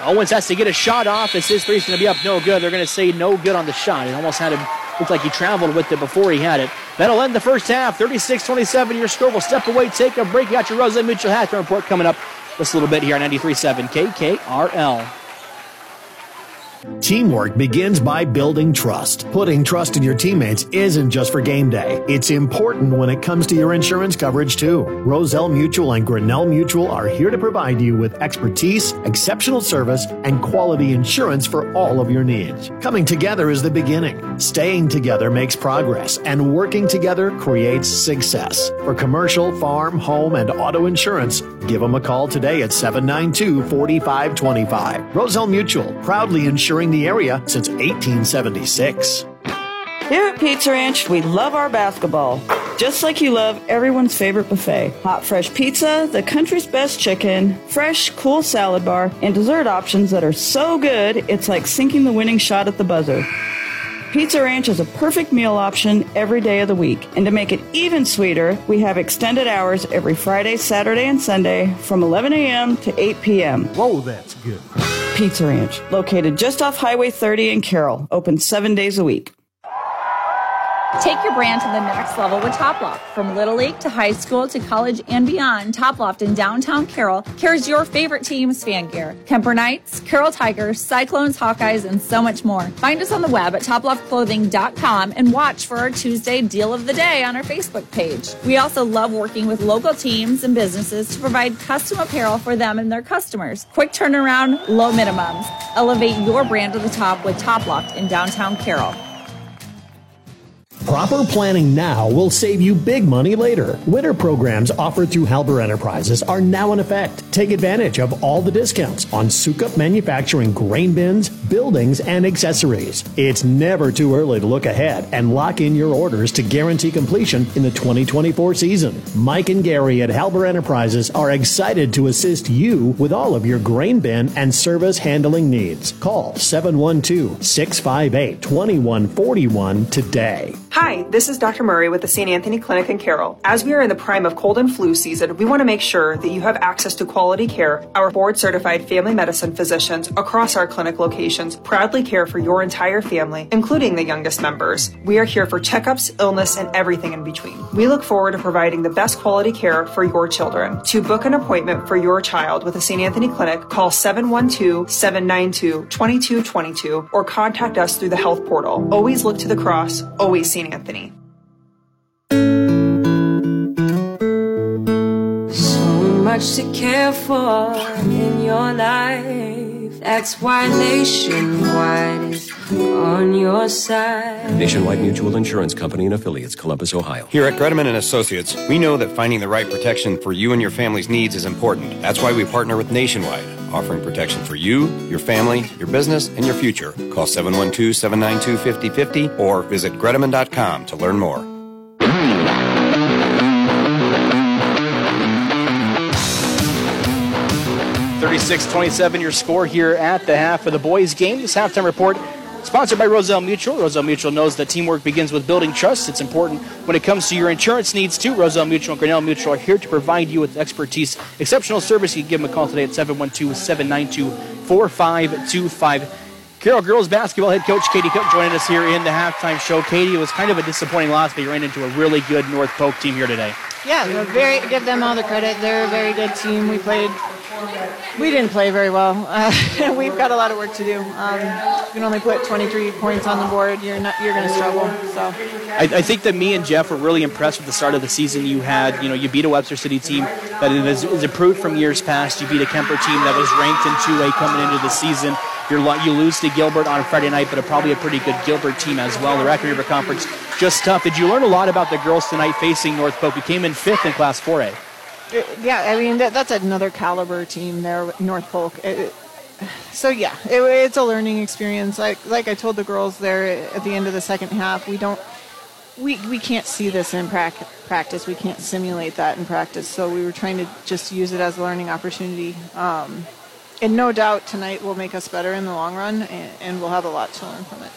Owens has to get a shot off as his three's going to be up no good. They're going to say no good on the shot. It almost had him, looked like he traveled with it before he had it. That'll end the first half. 36 27 your score. We'll step away, take a break. You got your Roselle Mutual Hatching report coming up just a little bit here on 93 7 KKRL. Teamwork begins by building trust. Putting trust in your teammates isn't just for game day. It's important when it comes to your insurance coverage too. Roselle Mutual and Grinnell Mutual are here to provide you with expertise, exceptional service, and quality insurance for all of your needs. Coming together is the beginning. Staying together makes progress, and working together creates success. For commercial, farm, home, and auto insurance, give them a call today at 792 4525. Roselle Mutual, proudly insuring the area since 1876. Here at Pizza Ranch, we love our basketball. Just like you love everyone's favorite buffet. Hot, fresh pizza, the country's best chicken, fresh, cool salad bar, and dessert options that are so good, it's like sinking the winning shot at the buzzer. Pizza Ranch is a perfect meal option every day of the week. And to make it even sweeter, we have extended hours every Friday, Saturday, and Sunday from 11 a.m. to 8 p.m. Whoa, that's good. Pizza Ranch, located just off Highway 30 in Carroll, open seven days a week. Take your brand to the next level with Toploft. From Little League to high school to college and beyond, Toploft in downtown Carroll carries your favorite team's fan gear. Kuemper Knights, Carroll Tigers, Cyclones, Hawkeyes, and so much more. Find us on the web at toploftclothing.com and watch for our Tuesday deal of the day on our Facebook page. We also love working with local teams and businesses to provide custom apparel for them and their customers. Quick turnaround, low minimums. Elevate your brand to the top with Toploft in downtown Carroll. Proper planning now will save you big money later. Winter programs offered through Halber Enterprises are now in effect. Take advantage of all the discounts on Sukup manufacturing grain bins, buildings, and accessories. It's never too early to look ahead and lock in your orders to guarantee completion in the 2024 season. Mike and Gary at Halber Enterprises are excited to assist you with all of your grain bin and service handling needs. Call 712 658 2141 today. Hi, this is Dr. Murray with the St. Anthony Clinic in Carroll. As we are in the prime of cold and flu season, we want to make sure that you have access to quality care. Our board certified family medicine physicians across our clinic locations proudly care for your entire family, including the youngest members. We are here for checkups, illness, and everything in between. We look forward to providing the best quality care for your children. To book an appointment for your child with the St. Anthony Clinic, call 712 792 2222 or contact us through the health portal. Always look to the cross, always St. Anthony. So much to care for in your life. That's why Nationwide is on your side. Nationwide Mutual Insurance Company and affiliates, Columbus, Ohio. Here at Greteman and Associates, we know that finding the right protection for you and your family's needs is important. That's why we partner with Nationwide. Offering protection for you, your family, your business, and your future. Call 712 792 5050 or visit Greteman.com to learn more. 36-27 your score here at the half of the boys game. This halftime report sponsored by Roselle Mutual. Roselle Mutual knows that teamwork begins with building trust. It's important when it comes to your insurance needs too. Roselle Mutual and Grinnell Mutual are here to provide you with expertise, exceptional service. You can give them a call today at 712-792-4525. Carroll girls basketball head coach Katie Cook joining us here in the halftime show. Katie, it was kind of a disappointing loss, but you ran into a really good North Polk team here today. Yeah, we're very give them all the credit. They're a very good team. We played. We didn't play very well. Uh, we've got a lot of work to do. Um, you can only put 23 points on the board. You're not. You're going to struggle. So. I, I, think that me and Jeff were really impressed with the start of the season. You had, you know, you beat a Webster City team that is, is improved from years past. You beat a Kuemper team that was ranked in 2A coming into the season. You're, you lose to Gilbert on Friday night, but a, probably a pretty good Gilbert team as well. The Raccoon River Conference just tough. Did you learn a lot about the girls tonight facing North Polk? You came in fifth in Class 4A. Yeah, I mean that, that's another caliber team there, North Polk. It, so yeah, it, it's a learning experience. Like like I told the girls there at the end of the second half, we don't we we can't see this in practice. We can't simulate that in practice. So we were trying to just use it as a learning opportunity. Um, and no doubt tonight will make us better in the long run, and, and we'll have a lot to learn from it.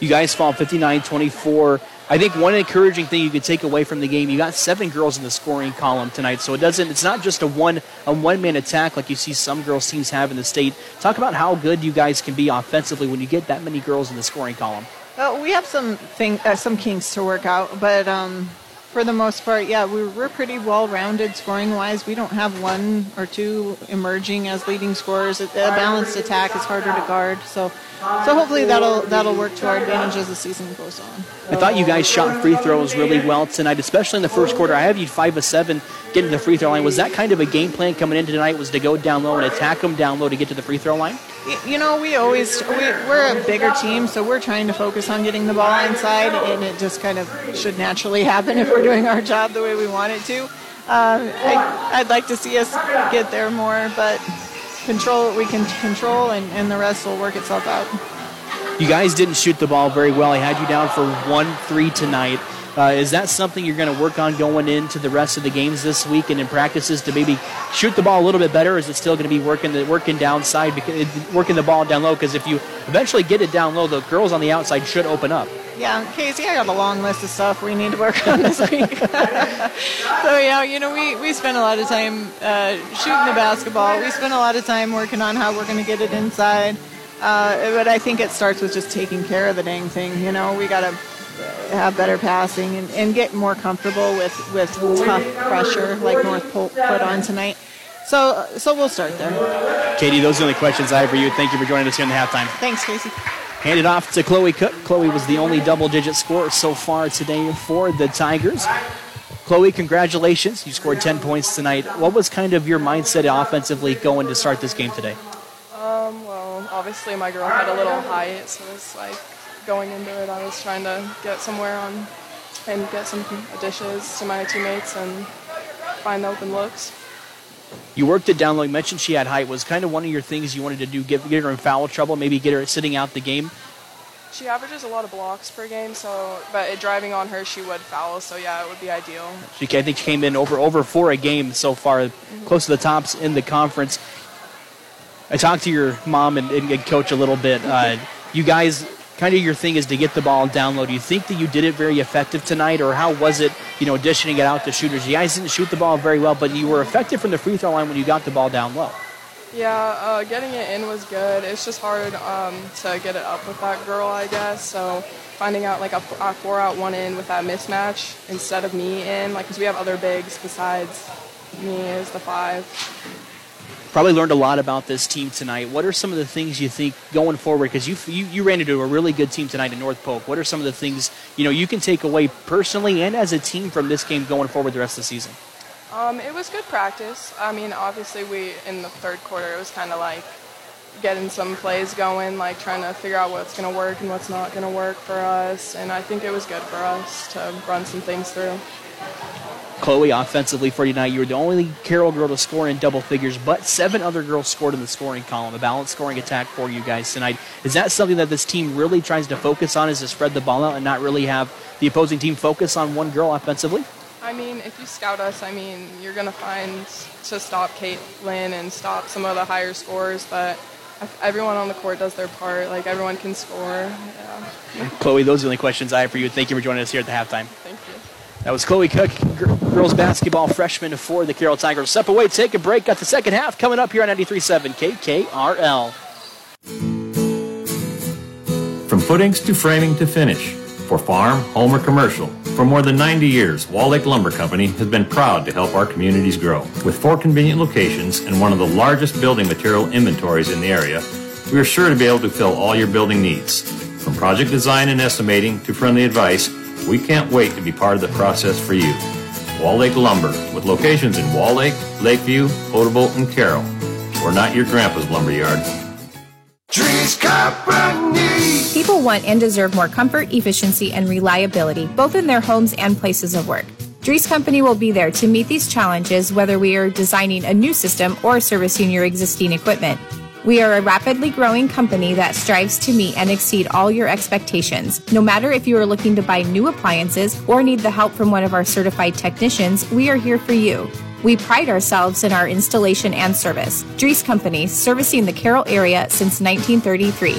You guys fall 59 24. I think one encouraging thing you could take away from the game, you got seven girls in the scoring column tonight, so it doesn't. It's not just a one a one man attack like you see some girls teams have in the state. Talk about how good you guys can be offensively when you get that many girls in the scoring column. Well, we have some thing, uh, some kinks to work out, but um, for the most part, yeah, we're, we're pretty well rounded scoring wise. We don't have one or two emerging as leading scorers. A balanced attack is harder to guard, so so hopefully that'll that'll work to our advantage as the season goes on. I thought you guys shot free throws really well tonight, especially in the first quarter. I have you five of seven getting to the free throw line. Was that kind of a game plan coming in tonight? Was to go down low and attack them down low to get to the free throw line? You know, we always we, we're a bigger team, so we're trying to focus on getting the ball inside, and it just kind of should naturally happen if we're doing our job the way we want it to. Uh, I, I'd like to see us get there more, but control what we can control, and, and the rest will work itself out. You guys didn't shoot the ball very well. I had you down for one three tonight. Uh, is that something you're going to work on going into the rest of the games this week and in practices to maybe shoot the ball a little bit better? Is it still going to be working the working downside, because, working the ball down low? Because if you eventually get it down low, the girls on the outside should open up. Yeah, Casey, I got a long list of stuff we need to work on this week. so yeah, you know, we we spend a lot of time uh, shooting the basketball. We spend a lot of time working on how we're going to get it inside. Uh, but I think it starts with just taking care of the dang thing. You know, we got to have better passing and, and get more comfortable with, with tough pressure like North Polk put on tonight. So, so we'll start there. Katie, those are the only questions I have for you. Thank you for joining us here in the halftime. Thanks, Casey. Handed off to Chloe Cook. Chloe was the only double-digit scorer so far today for the Tigers. Chloe, congratulations. You scored 10 points tonight. What was kind of your mindset offensively going to start this game today? Um, well, obviously my girl had a little height, so it's like going into it, I was trying to get somewhere on and get some dishes to my teammates and find the open looks. You worked it down low. You mentioned she had height. Was kind of one of your things you wanted to do, get, get her in foul trouble, maybe get her sitting out the game? She averages a lot of blocks per game, so but it, driving on her, she would foul. So yeah, it would be ideal. She, I think, she came in over over four a game so far, mm-hmm. close to the tops in the conference. I talked to your mom and, and coach a little bit. Uh, you guys kind of your thing is to get the ball down low. Do you think that you did it very effective tonight, or how was it, you know, dishing it out to shooters? You guys didn't shoot the ball very well, but you were effective from the free throw line when you got the ball down low. Yeah, uh, getting it in was good. It's just hard um, to get it up with that girl, I guess. So finding out like a, a four out, one in with that mismatch instead of me in, like, because we have other bigs besides me as the five. Probably learned a lot about this team tonight. What are some of the things you think going forward? Because you, you you ran into a really good team tonight in North Polk. What are some of the things you know you can take away personally and as a team from this game going forward the rest of the season? Um, it was good practice. I mean, obviously we in the third quarter it was kind of like getting some plays going, like trying to figure out what's going to work and what's not going to work for us. And I think it was good for us to run some things through. Chloe, offensively for tonight, you were the only Carroll girl to score in double figures, but seven other girls scored in the scoring column. A balanced scoring attack for you guys tonight. Is that something that this team really tries to focus on? Is to spread the ball out and not really have the opposing team focus on one girl offensively? I mean, if you scout us, I mean, you're going to find to stop Caitlin and stop some of the higher scores, but everyone on the court does their part. Like, everyone can score. Yeah. Chloe, those are the only questions I have for you. Thank you for joining us here at the halftime. Thank you. That was Chloe Cook, girls basketball freshman for the Carroll Tigers. Step away, take a break. Got the second half coming up here on 93.7 KKRL. From footings to framing to finish, for farm, home, or commercial, for more than 90 years, Wall Lake Lumber Company has been proud to help our communities grow. With four convenient locations and one of the largest building material inventories in the area, we are sure to be able to fill all your building needs. From project design and estimating to friendly advice, we can't wait to be part of the process for you. Wall Lake Lumber, with locations in Wall Lake, Lakeview, Odebolt, and Carroll. We're not your grandpa's lumberyard. Company. People want and deserve more comfort, efficiency, and reliability, both in their homes and places of work. Drees Company will be there to meet these challenges whether we are designing a new system or servicing your existing equipment. We are a rapidly growing company that strives to meet and exceed all your expectations. No matter if you are looking to buy new appliances or need the help from one of our certified technicians, we are here for you. We pride ourselves in our installation and service. Drees Company, servicing the Carroll area since 1933.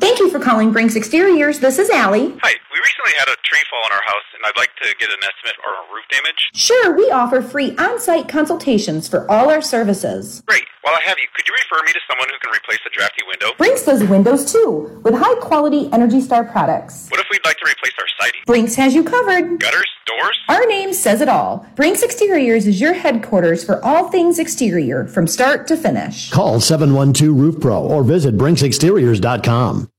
Thank you for calling Brinks Exteriors. This is Allie. Hi, we recently had a tree fall on our house, and I'd like to get an estimate for roof damage. Sure, we offer free on site consultations for all our services. Great. While I have you, could you refer me to someone who can replace the drafty window? Brinks does windows too, with high quality Energy Star products. What if we'd like to replace our siding? Brinks has you covered. Gutters? Doors? Our name says it all. Brinks Exteriors is your headquarters for all things exterior, from start to finish. Call 712 Roof Pro or visit BrinksExteriors.com.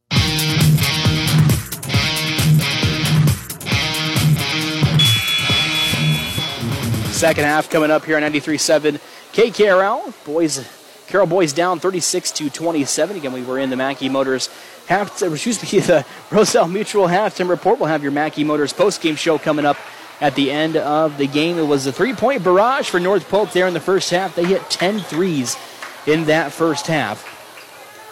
Second half coming up here on 93.7 KKRL. Boys, Carroll boys down 36 to 27. Again, we were in the Mackey Motors half, excuse me, the Roselle Mutual halftime report. We'll have your Mackey Motors post-game show coming up at the end of the game. It was a three-point barrage for North Polk there in the first half. They hit 10 threes in that first half.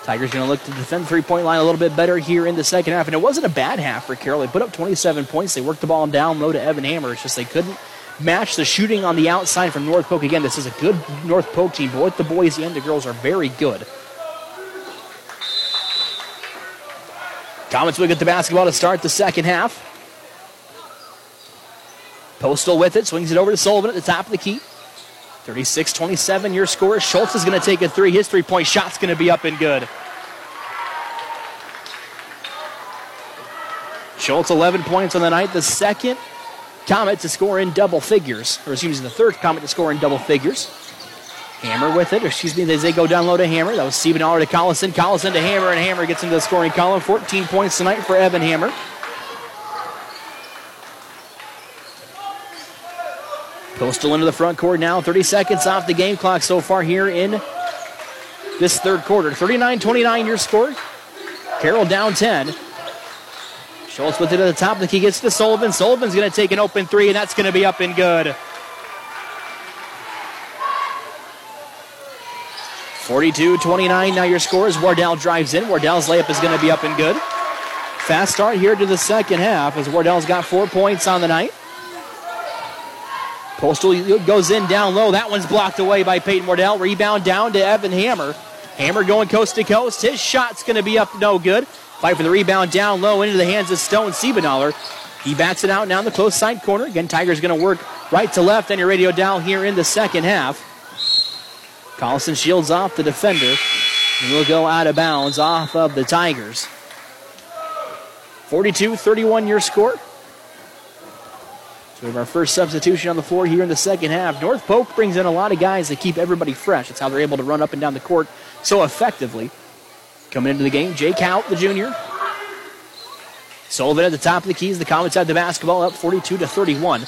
Tigers going to look to defend the three-point line a little bit better here in the second half. And it wasn't a bad half for Carroll. They put up 27 points. They worked the ball down low to Evan Hammer. It's just they couldn't match the shooting on the outside from North Polk. Again, this is a good North Polk team. Both the boys and the girls are very good. Comets will get the basketball to start the second half. Postal with it, swings it over to Sullivan at the top of the key. 36 27, your score. Schultz is going to take a three. His three point shot's going to be up and good. Schultz, 11 points on the night. The second Comet to score in double figures, or excuse me, the third Comet to score in double figures. Hammer with it, or excuse me, as they go down low to Hammer. That was Siebenaller to Collison. Collison to Hammer, and Hammer gets into the scoring column. 14 points tonight for Evan Hammer. Postal into the front court now. 30 seconds off the game clock so far here in this third quarter. 39 29 your score. Carroll down 10. Schultz with it at the top. of The key gets to Sullivan. Sullivan's going to take an open three, and that's going to be up and good. 42 29 now your score is Wardell drives in. Wardell's layup is going to be up and good. Fast start here to the second half as Wardell's got four points on the night. Postal goes in down low. That one's blocked away by Peyton Wardell. Rebound down to Evan Hammer. Hammer going coast to coast. His shot's going to be up no good. Fight for the rebound down low into the hands of Stone Siebenaller. He bats it out now in the close side corner. Again, Tigers going to work right to left on your radio dial here in the second half. Collison shields off the defender. And will go out of bounds off of the Tigers. 42 31 your score. So we have our first substitution on the floor here in the second half. North Polk brings in a lot of guys that keep everybody fresh. That's how they're able to run up and down the court so effectively. Coming into the game, Jake Hout, the junior. Sullivan at the top of the keys. The Comets have the basketball up 42 to 31.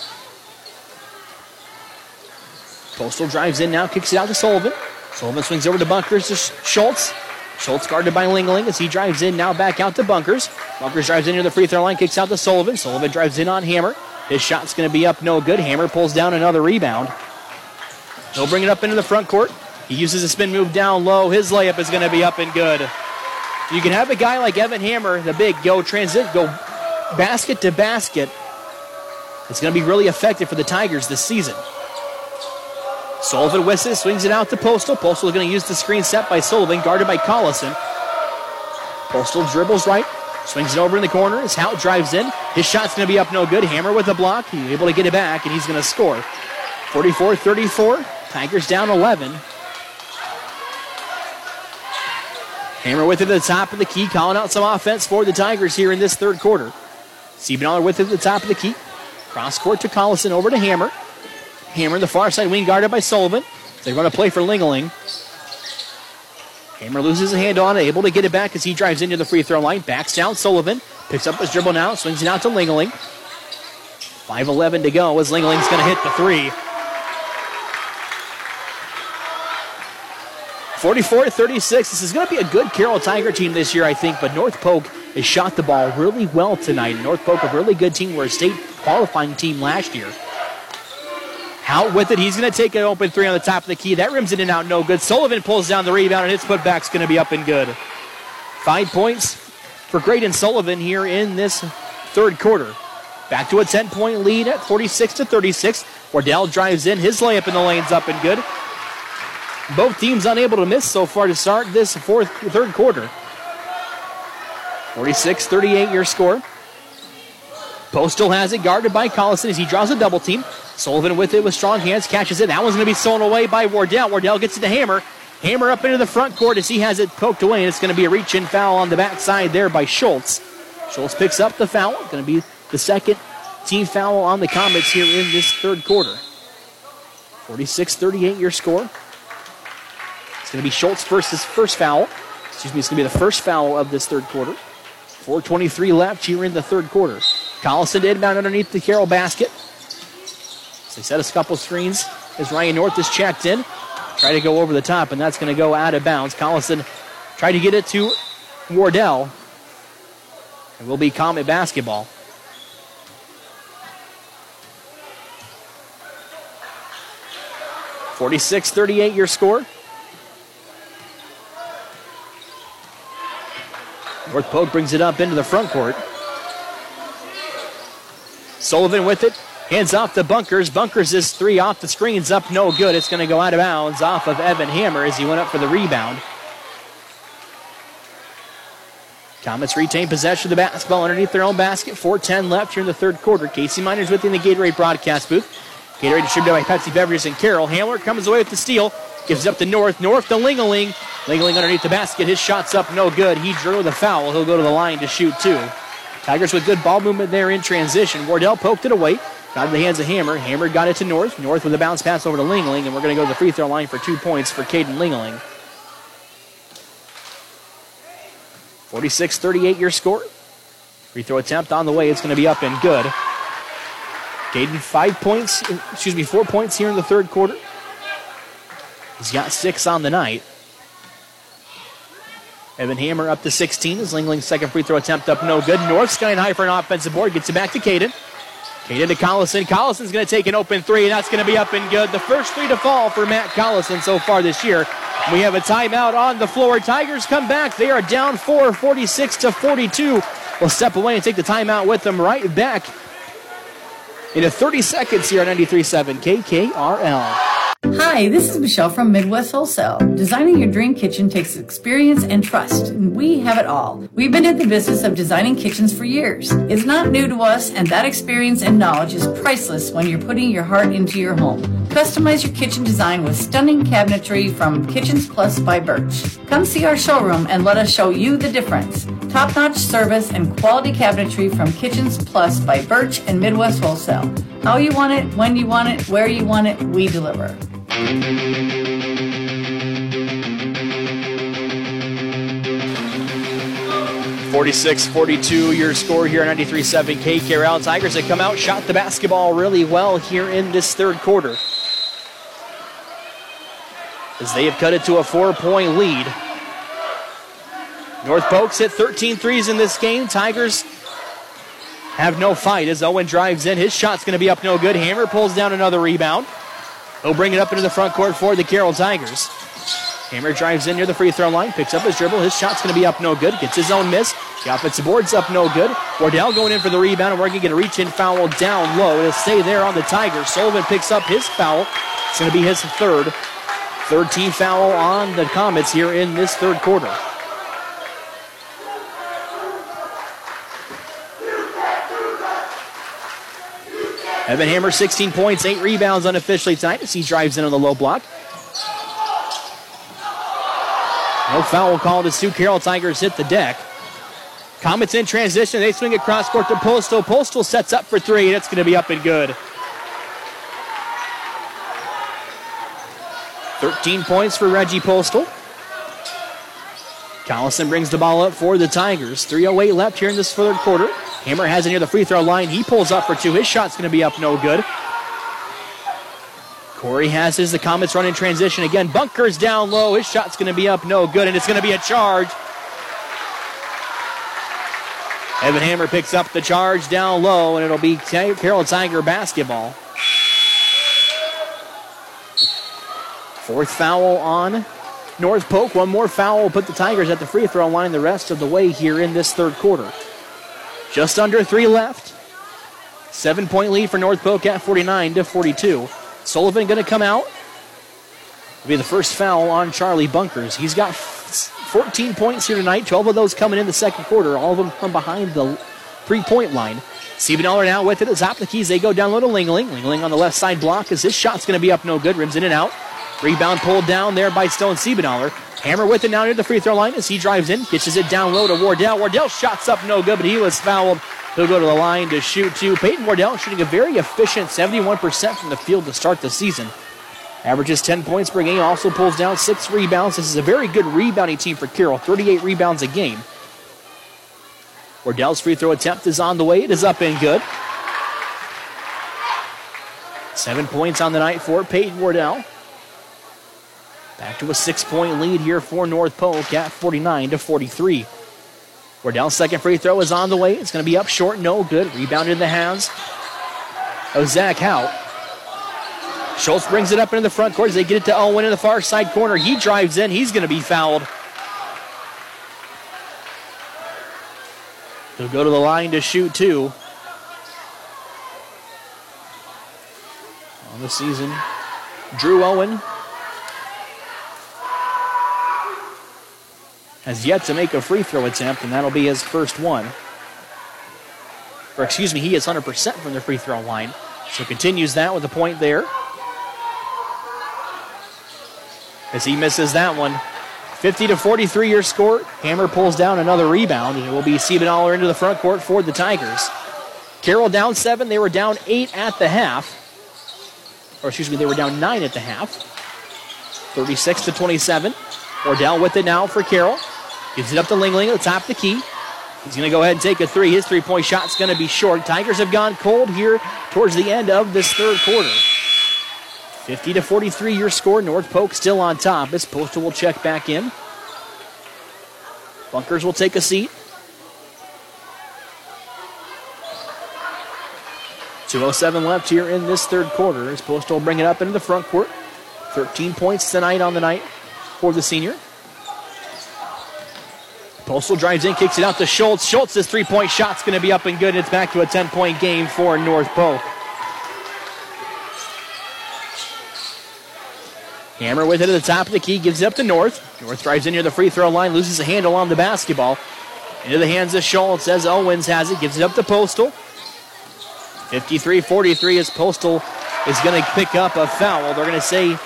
Postal drives in now, kicks it out to Sullivan. Sullivan swings over to Bunkers to Schultz. Schultz guarded by Lingling as he drives in now back out to Bunkers. Bunkers drives in near the free throw line, kicks out to Sullivan. Sullivan drives in on Hammer. His shot's going to be up no good. Hammer pulls down another rebound. He'll bring it up into the front court. He uses a spin move down low. His layup is going to be up and good. You can have a guy like Evan Hammer, the big, go transit, go basket to basket. It's going to be really effective for the Tigers this season. Sullivan it, swings it out to Postal. Postal is going to use the screen set by Sullivan, guarded by Collison. Postal dribbles right, swings it over in the corner. As Hout drives in, his shot's going to be up no good. Hammer with a block. He's able to get it back, and he's going to score. 44 34. Tigers down 11. Hammer with it at the top of the key, calling out some offense for the Tigers here in this third quarter. Siebenaller with it at the top of the key. Cross court to Collison, over to Hammer. Hammer in the far side wing, guarded by Sullivan. They run a play for Lingeling. Hammer loses a hand on it, able to get it back as he drives into the free throw line. Backs down Sullivan. Picks up his dribble now, swings it out to Lingeling. 5.11 to go as Lingeling's going to hit the three. 44 36. This is going to be a good Carroll Tiger team this year, I think, but North Polk has shot the ball really well tonight. North Polk, a really good team, were a state qualifying team last year. Out with it. He's going to take an open three on the top of the key. That rims it in and out, no good. Sullivan pulls down the rebound, and his putback's going to be up and good. Five points for Graydon Sullivan here in this third quarter. Back to a 10 point lead at 46 to 36. Wardell drives in. His layup in the lane's up and good. Both teams unable to miss so far to start this fourth third quarter. 46 38 your score. Postal has it guarded by Collison as he draws a double team. Sullivan with it with strong hands, catches it. That one's going to be stolen away by Wardell. Wardell gets it to Hammer. Hammer up into the front court as he has it poked away, and it's going to be a reach in foul on the backside there by Schultz. Schultz picks up the foul. Going to be the second team foul on the Comets here in this third quarter. 46 38 your score. It's going to be Schultz his first foul. Excuse me, it's going to be the first foul of this third quarter. 4.23 left here in the third quarter. Collison inbound underneath the Carroll basket. So they set a couple screens as Ryan North is checked in. Try to go over the top, and that's going to go out of bounds. Collison tried to get it to Wardell. It will be Comet basketball. Forty-six, thirty-eight. your score. North Polk brings it up into the front court. Sullivan with it. Hands off to Bunkers. Bunkers is three off the screens up, no good. It's going to go out of bounds off of Evan Hammer as he went up for the rebound. Comets retain possession of the basketball underneath their own basket. 4.10 left here in the third quarter. Casey Miners within the Gatorade broadcast booth. Gatorade distributed by Pepsi Beverages and Carroll. Hammer comes away with the steal. Gives it up to North. North to Lingeling. Lingeling underneath the basket. His shot's up, no good. He drew the foul. He'll go to the line to shoot two. Tigers with good ball movement there in transition. Wardell poked it away. Got in the hands of Hammer. Hammer got it to North. North with a bounce pass over to Lingling, and we're going to go to the free throw line for two points for Caden Lingling. 46 38 your score. Free throw attempt on the way. It's going to be up and good. Caden, five points, excuse me, four points here in the third quarter. He's got six on the night. Evan Hammer up to 16 as Lingeling's second free throw attempt up no good. North skying high for an offensive board. Gets it back to Caden. Caden to Collison. Collison's going to take an open three, and that's going to be up and good. The first three to fall for Matt Collison so far this year. We have a timeout on the floor. Tigers come back. They are down four, 46 to 42. We'll step away and take the timeout with them right back into 30 seconds here on 93.7 KKRL. Hi, this is Michelle from Midwest Wholesale. Designing your dream kitchen takes experience and trust, and we have it all. We've been in the business of designing kitchens for years. It's not new to us, and that experience and knowledge is priceless when you're putting your heart into your home. Customize your kitchen design with stunning cabinetry from Kitchens Plus by Birch. Come see our showroom and let us show you the difference. Top notch service and quality cabinetry from Kitchens Plus by Birch and Midwest Wholesale. How you want it, when you want it, where you want it, we deliver. 46 42 your score here on 93.7 KKRL. Tigers have come out, shot the basketball really well here in this third quarter. As they have cut it to a four point lead. North Polk's hit 13 threes in this game. Tigers have no fight as Owen drives in. His shot's going to be up no good. Hammer pulls down another rebound. He'll bring it up into the front court for the Carroll Tigers. Hammer drives in near the free throw line, picks up his dribble. His shot's going to be up no good. Gets his own miss. The offensive board's up no good. Wardell going in for the rebound, and we're going to get a reach in foul down low. It'll stay there on the Tigers. Sullivan picks up his foul. It's going to be his third. Third team foul on the Comets here in this third quarter. Evan Hammer, 16 points, 8 rebounds unofficially tonight as he drives in on the low block. No foul called as Sioux Carroll Tigers hit the deck. Comets in transition. They swing across court to Postal. Postal sets up for three, and it's going to be up and good. 13 points for Reggie Postal. Collison brings the ball up for the Tigers. 3.08 left here in this third quarter. Hammer has it near the free throw line. He pulls up for two. His shot's going to be up no good. Corey has his. The Comets run in transition again. Bunkers down low. His shot's going to be up no good, and it's going to be a charge. Evan Hammer picks up the charge down low, and it'll be Carroll Tiger basketball. Fourth foul on North Polk. One more foul will put the Tigers at the free throw line the rest of the way here in this third quarter. Just under three left. Seven point lead for North Polk at 49 to 42. Sullivan going to come out. It'll be the first foul on Charlie Bunkers. He's got 14 points here tonight, 12 of those coming in the second quarter, all of them from behind the three point line. Steven Siebenaller now with it the top the keys. They go down low to Lingling. Lingling on the left side block as his shot's going to be up no good. Rims in and out. Rebound pulled down there by Stone Siebenaller. Hammer with it now near the free throw line as he drives in, pitches it down low to Wardell. Wardell shots up no good, but he was fouled. He'll go to the line to shoot two. Peyton Wardell shooting a very efficient 71% from the field to start the season. Averages 10 points per game, also pulls down six rebounds. This is a very good rebounding team for Carroll, 38 rebounds a game. Wardell's free throw attempt is on the way. It is up and good. Seven points on the night for Peyton Wardell. Back to a six point lead here for North Polk at 49 to 43. Wardell's second free throw is on the way. It's going to be up short, no good. Rebounded in the hands Oh, Zach Hout. Schultz brings it up into the front court as they get it to Owen in the far side corner. He drives in. He's going to be fouled. He'll go to the line to shoot two. On the season, Drew Owen has yet to make a free throw attempt, and that'll be his first one. Or, excuse me, he is 100% from the free throw line. So continues that with a point there. As he misses that one. 50 to 43 your score. Hammer pulls down another rebound, and it will be Siebenaller into the front court for the Tigers. Carroll down seven. They were down eight at the half. Or excuse me, they were down nine at the half. 36 to 27. Wardell with it now for Carroll. Gives it up to Lingling at the top of the key. He's going to go ahead and take a three. His three point shot's going to be short. Tigers have gone cold here towards the end of this third quarter. 50 to 43 your score. North Polk still on top as Postal will check back in. Bunkers will take a seat. 207 left here in this third quarter as Postal will bring it up into the front court. 13 points tonight on the night for the senior. Postal drives in, kicks it out to Schultz. Schultz's three point shot's going to be up and good. It's back to a 10 point game for North Polk. Hammer with it at the top of the key, gives it up to North. North drives in near the free throw line, loses a handle on the basketball. Into the hands of Schultz as Owens has it, gives it up to Postal. 53 43 as Postal is going to pick up a foul. They're going to say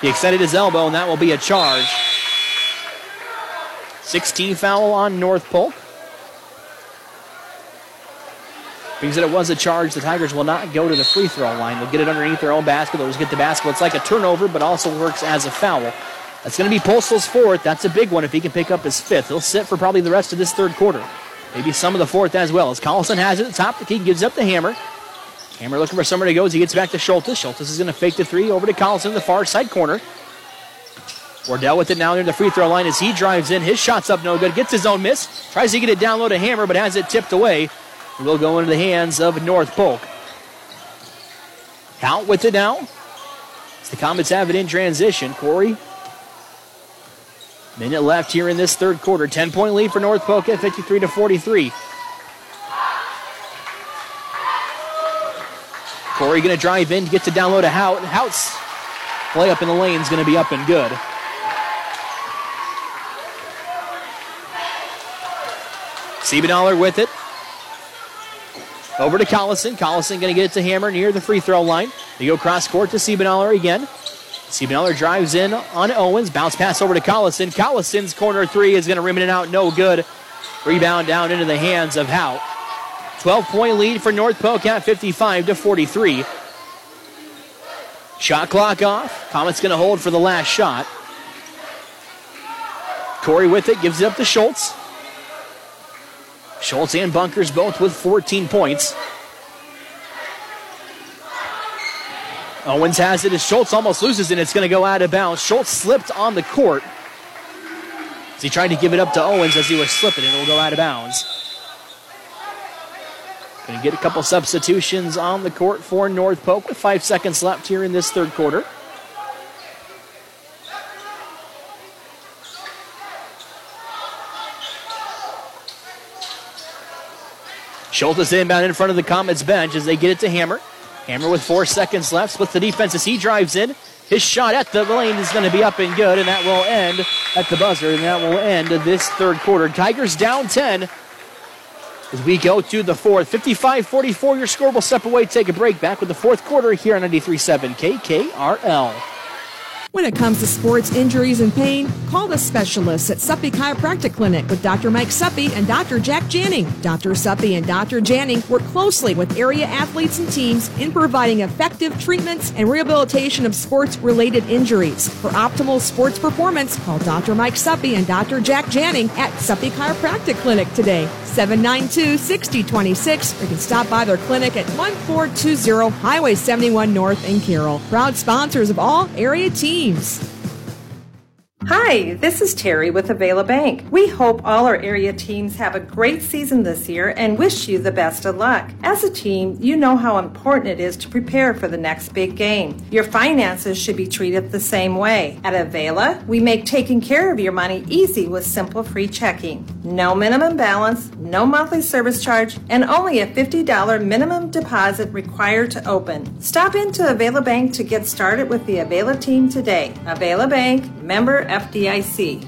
he extended his elbow, and that will be a charge. 16 foul on North Polk. Because it was a charge, the Tigers will not go to the free throw line. They'll get it underneath their own basket. They'll just get the basket. It's like a turnover, but also works as a foul. That's going to be Postal's fourth. That's a big one if he can pick up his fifth. He'll sit for probably the rest of this third quarter. Maybe some of the fourth as well. As Collison has it at the top, the key gives up the hammer. Hammer looking for somewhere to go as he gets back to Schultz. Schultz is going to fake the three over to Collison in the far side corner. Wardell with it now near the free throw line as he drives in. His shot's up no good. Gets his own miss. Tries to get it down low to Hammer, but has it tipped away. It will go into the hands of North Polk. Count with it now. As the Comets have it in transition. Corey. Minute left here in this third quarter. 10 point lead for North Polk at 53 to 43. Corey going to drive in, gets it down low to Hout. Play up in the lane is going to be up and good. Siebenaller with it. Over to Collison. Collison going to get it to Hammer near the free throw line. They go cross court to Siebenaller again. Siebenaller drives in on Owens. Bounce pass over to Collison. Collison's corner three is going to rim it out. No good. Rebound down into the hands of Hout. 12 point lead for North Polk at 55 to 43. Shot clock off. Comets going to hold for the last shot. Corey with it, gives it up to Schultz. Schultz and Bunkers both with 14 points. Owens has it as Schultz almost loses and It's going to go out of bounds. Schultz slipped on the court. As he tried to give it up to Owens as he was slipping, and it will go out of bounds. Going get a couple substitutions on the court for North Polk with five seconds left here in this third quarter. Schultz inbound in front of the Comets bench as they get it to Hammer. Hammer with four seconds left, splits the defense as he drives in. His shot at the lane is going to be up and good, and that will end at the buzzer, and that will end this third quarter. Tigers down 10 as we go to the fourth. 55 44, your score will step away, take a break. Back with the fourth quarter here on 93.7 KKRL. When it comes to sports injuries and pain, call the specialists at Suppy Chiropractic Clinic with Dr. Mike Suppy and Dr. Jack Janning. Dr. Suppy and Dr. Janning work closely with area athletes and teams in providing effective treatments and rehabilitation of sports related injuries. For optimal sports performance, call Dr. Mike Suppy and Dr. Jack Janning at Suppy Chiropractic Clinic today. 792-6026 or you can stop by their clinic at 1420 Highway 71 North in Carroll. Proud sponsors of all area teams leaves. Hi, this is Terry with Availa Bank. We hope all our area teams have a great season this year and wish you the best of luck. As a team, you know how important it is to prepare for the next big game. Your finances should be treated the same way. At Availa, we make taking care of your money easy with simple free checking. No minimum balance, no monthly service charge, and only a $50 minimum deposit required to open. Stop into Availa Bank to get started with the Availa team today. Availa Bank, member FDIC.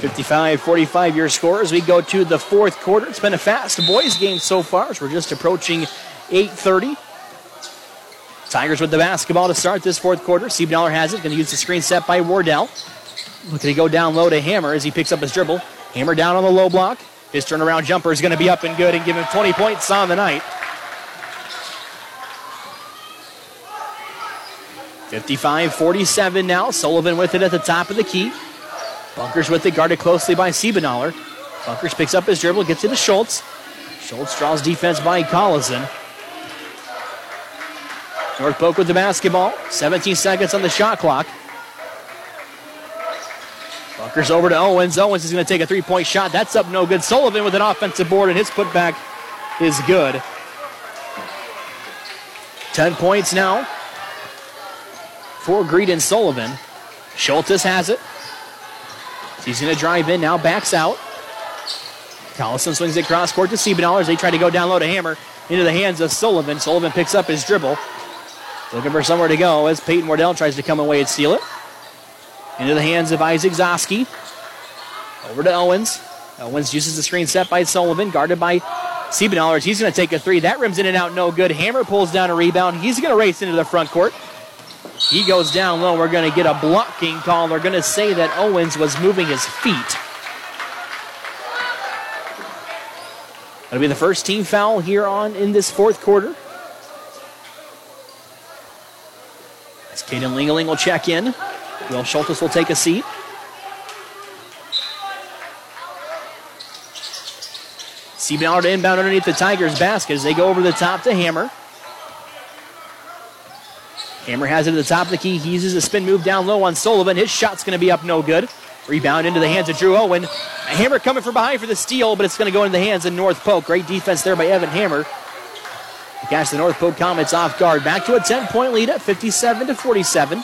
Fifty-five, forty-five your score as we go to the fourth quarter. It's been a fast boys game so far as we're just approaching 8.30. Tigers with the basketball to start this fourth quarter. Siebenaller has it. Going to use the screen set by Wardell. Looking to go down low to Hammer as he picks up his dribble. Hammer down on the low block. His turnaround jumper is going to be up and good and give him 20 points on the night. 55 47 now. Sullivan with it at the top of the key. Bunkers with it, guarded closely by Siebenaller. Bunkers picks up his dribble, gets it to Schultz. Schultz draws defense by Collison. North Polk with the basketball. 17 seconds on the shot clock. Bunkers over to Owens. Owens is going to take a three point shot. That's up no good. Sullivan with an offensive board, and his putback is good. 10 points now for Graydon Sullivan. Schultz has it. He's going to drive in now, backs out. Collison swings it cross court to Siebenaller as they try to go down low to Hammer into the hands of Sullivan. Sullivan picks up his dribble. Looking for somewhere to go as Peyton Wardell tries to come away and steal it. Into the hands of Isaac Zoski. Over to Owens. Owens uses the screen set by Sullivan, guarded by Siebenaller. He's going to take a three. That rims in and out, no good. Hammer pulls down a rebound. He's going to race into the front court. He goes down low. We're going to get a blocking call. They're going to say that Owens was moving his feet. That'll be the first team foul here on in this fourth quarter. As Kaden Lingeling will check in. Will Schultz will take a seat. To inbound underneath the Tigers basket as they go over the top to Hammer. Hammer has it at the top of the key. He uses a spin move down low on Sullivan. His shot's going to be up no good. Rebound into the hands of Drew Owen. A Hammer coming from behind for the steal, but it's going to go into the hands of North Polk. Great defense there by Evan Hammer. To catch the North Polk Comets off guard. Back to a 10 point lead at 57 to 47.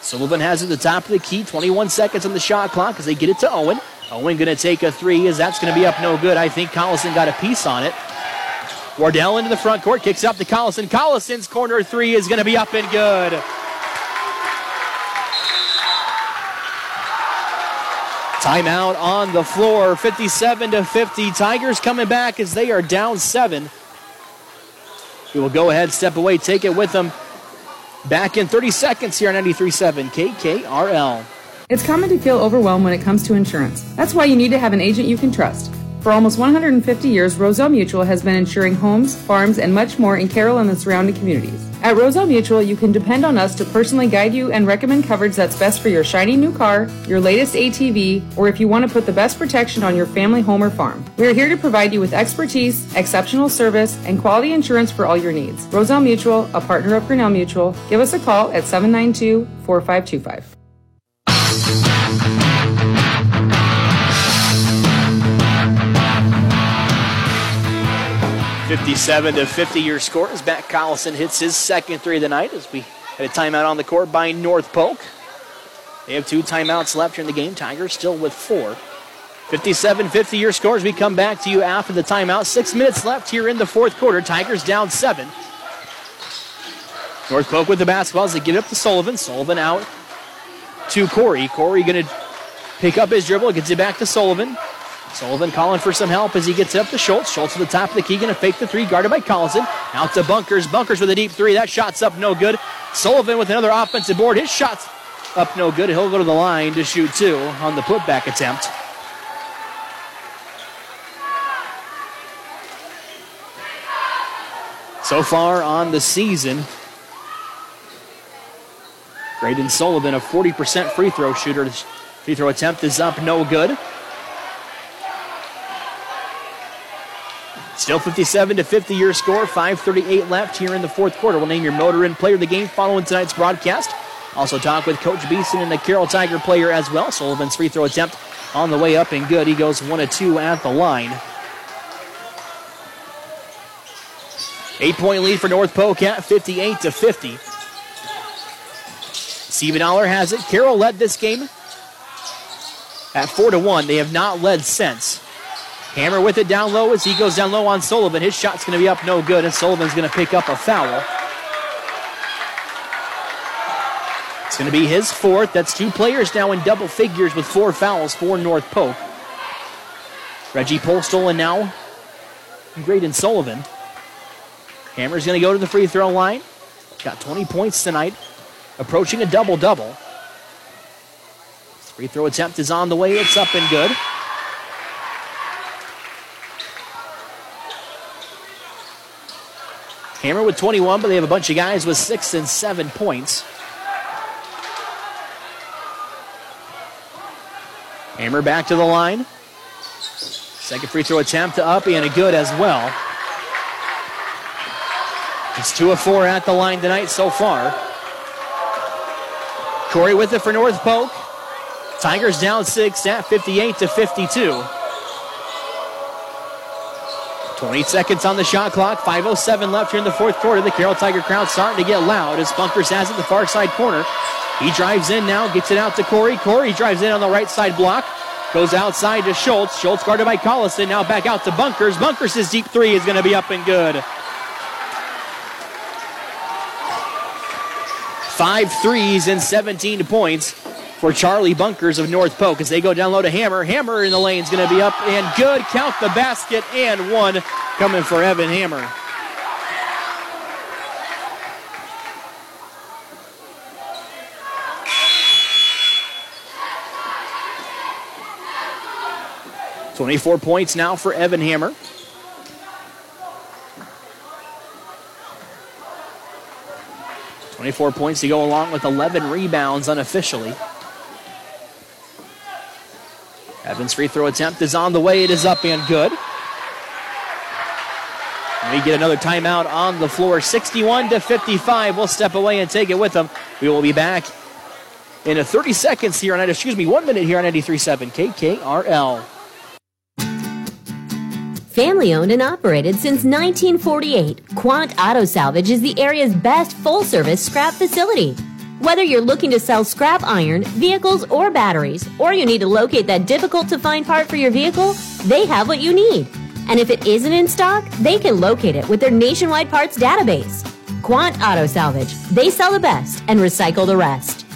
Sullivan has it at the top of the key. 21 seconds on the shot clock as they get it to Owen. Owen going to take a three as that's going to be up no good. I think Collison got a piece on it. Wardell into the front court, kicks up to Collison. Collison's corner three is going to be up and good. Timeout on the floor, 57 to 50. Tigers coming back as they are down seven. We will go ahead, step away, take it with them. Back in 30 seconds here on 93.7 KKRL. It's common to feel overwhelmed when it comes to insurance. That's why you need to have an agent you can trust. For almost 150 years, Roselle Mutual has been insuring homes, farms, and much more in Carroll and the surrounding communities. At Roselle Mutual, you can depend on us to personally guide you and recommend coverage that's best for your shiny new car, your latest ATV, or if you want to put the best protection on your family home or farm. We are here to provide you with expertise, exceptional service, and quality insurance for all your needs. Roselle Mutual, a partner of Grinnell Mutual, give us a call at 792 4525. 57 to 50 your score as Matt Collison hits his second three of the night as we had a timeout on the court by North Polk. They have two timeouts left here in the game. Tigers still with four. 57 50 your score as we come back to you after the timeout. Six minutes left here in the fourth quarter. Tigers down seven. North Polk with the basketball as they get up to Sullivan. Sullivan out to Corey. Corey going to pick up his dribble, gets it back to Sullivan. Sullivan calling for some help as he gets up to Schultz. Schultz to the top of the key, going to fake the three, guarded by Collison. Out to Bunkers. Bunkers with a deep three. That shot's up no good. Sullivan with another offensive board. His shot's up no good. He'll go to the line to shoot two on the putback attempt. So far on the season, Graydon Sullivan, a 40% free throw shooter. Free throw attempt is up no good. Still 57 to 50 your score. 5:38 left here in the fourth quarter. We'll name your motor and player of the game following tonight's broadcast. Also talk with Coach Beeson and the Carroll Tiger player as well. Sullivan's free throw attempt on the way up and good. He goes one of two at the line. Eight point lead for North Polk at 58 to 50. Siebenaller has it. Carroll led this game at 4 to 1. They have not led since. Hammer with it down low as he goes down low on Sullivan. His shot's going to be up no good, and Sullivan's going to pick up a foul. It's going to be his fourth. That's two players now in double figures with four fouls for North Polk. Reggie Postal and now Graydon Sullivan. Hammer's going to go to the free throw line. Got 20 points tonight, approaching a double double. Free throw attempt is on the way. It's up and good. Hammer with 21, but they have a bunch of guys with six and seven points. Hammer back to the line. Second free throw attempt to up and a good as well. It's two of four at the line tonight so far. Corey with it for North Polk. Tigers down six at 58 to 52. 20 seconds on the shot clock. 5.07 left here in the fourth quarter. The Carroll Tiger crowd starting to get loud as Bunkers has it the far side corner. He drives in now, gets it out to Corey. Corey drives in on the right side block. Goes outside to Schultz. Schultz guarded by Collison. Now back out to Bunkers. Bunkers' deep three is going to be up and good. Five threes and 17 points for Charlie Bunkers of North Polk as they go down low to Hammer. Hammer in the lane is going to be up and good. Count the basket and one coming for Evan Hammer. Twenty-four points now for Evan Hammer. 24 points to go along with 11 rebounds unofficially. Evans' free throw attempt is on the way. It is up and good. We get another timeout on the floor, 61 to 55. We'll step away and take it with them. We will be back in a 30 seconds here on, excuse me, one minute here on 93.7 KKRL. Family owned and operated since 1948, Quant Auto Salvage is the area's best full service scrap facility. Whether you're looking to sell scrap iron, vehicles, or batteries, or you need to locate that difficult to find part for your vehicle, they have what you need. And if it isn't in stock, they can locate it with their nationwide parts database. Quant Auto Salvage. They sell the best and recycle the rest.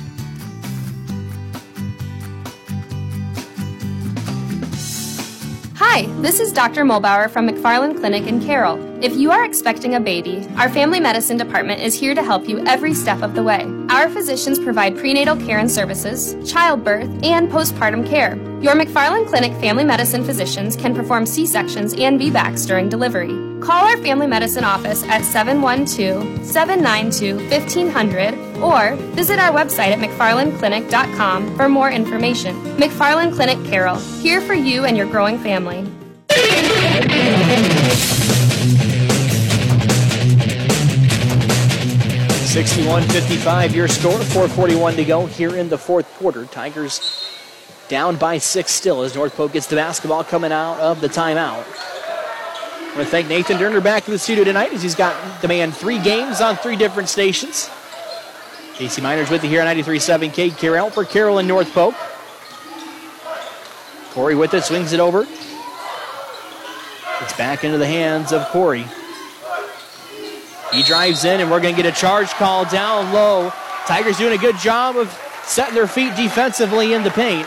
Hi, this is Dr. Mulbauer from McFarland Clinic in Carroll. If you are expecting a baby, our family medicine department is here to help you every step of the way. Our physicians provide prenatal care and services, childbirth, and postpartum care. Your McFarland Clinic family medicine physicians can perform C sections and VBACs during delivery. Call our family medicine office at 712 792 1500 or visit our website at McFarlandClinic.com for more information. McFarland Clinic Carroll, here for you and your growing family. 61-55 your score, 441 to go here in the fourth quarter. Tigers down by six still as North Polk gets the basketball coming out of the timeout. I want to thank Nathan Durner back in the studio tonight as he's got the man three games on three different stations. Casey Miners with you here on 93.7 KKRL for Carroll and North Polk. Corey with it, swings it over. It's back into the hands of Corey. He drives in, and we're going to get a charge call down low. Tigers doing a good job of setting their feet defensively in the paint.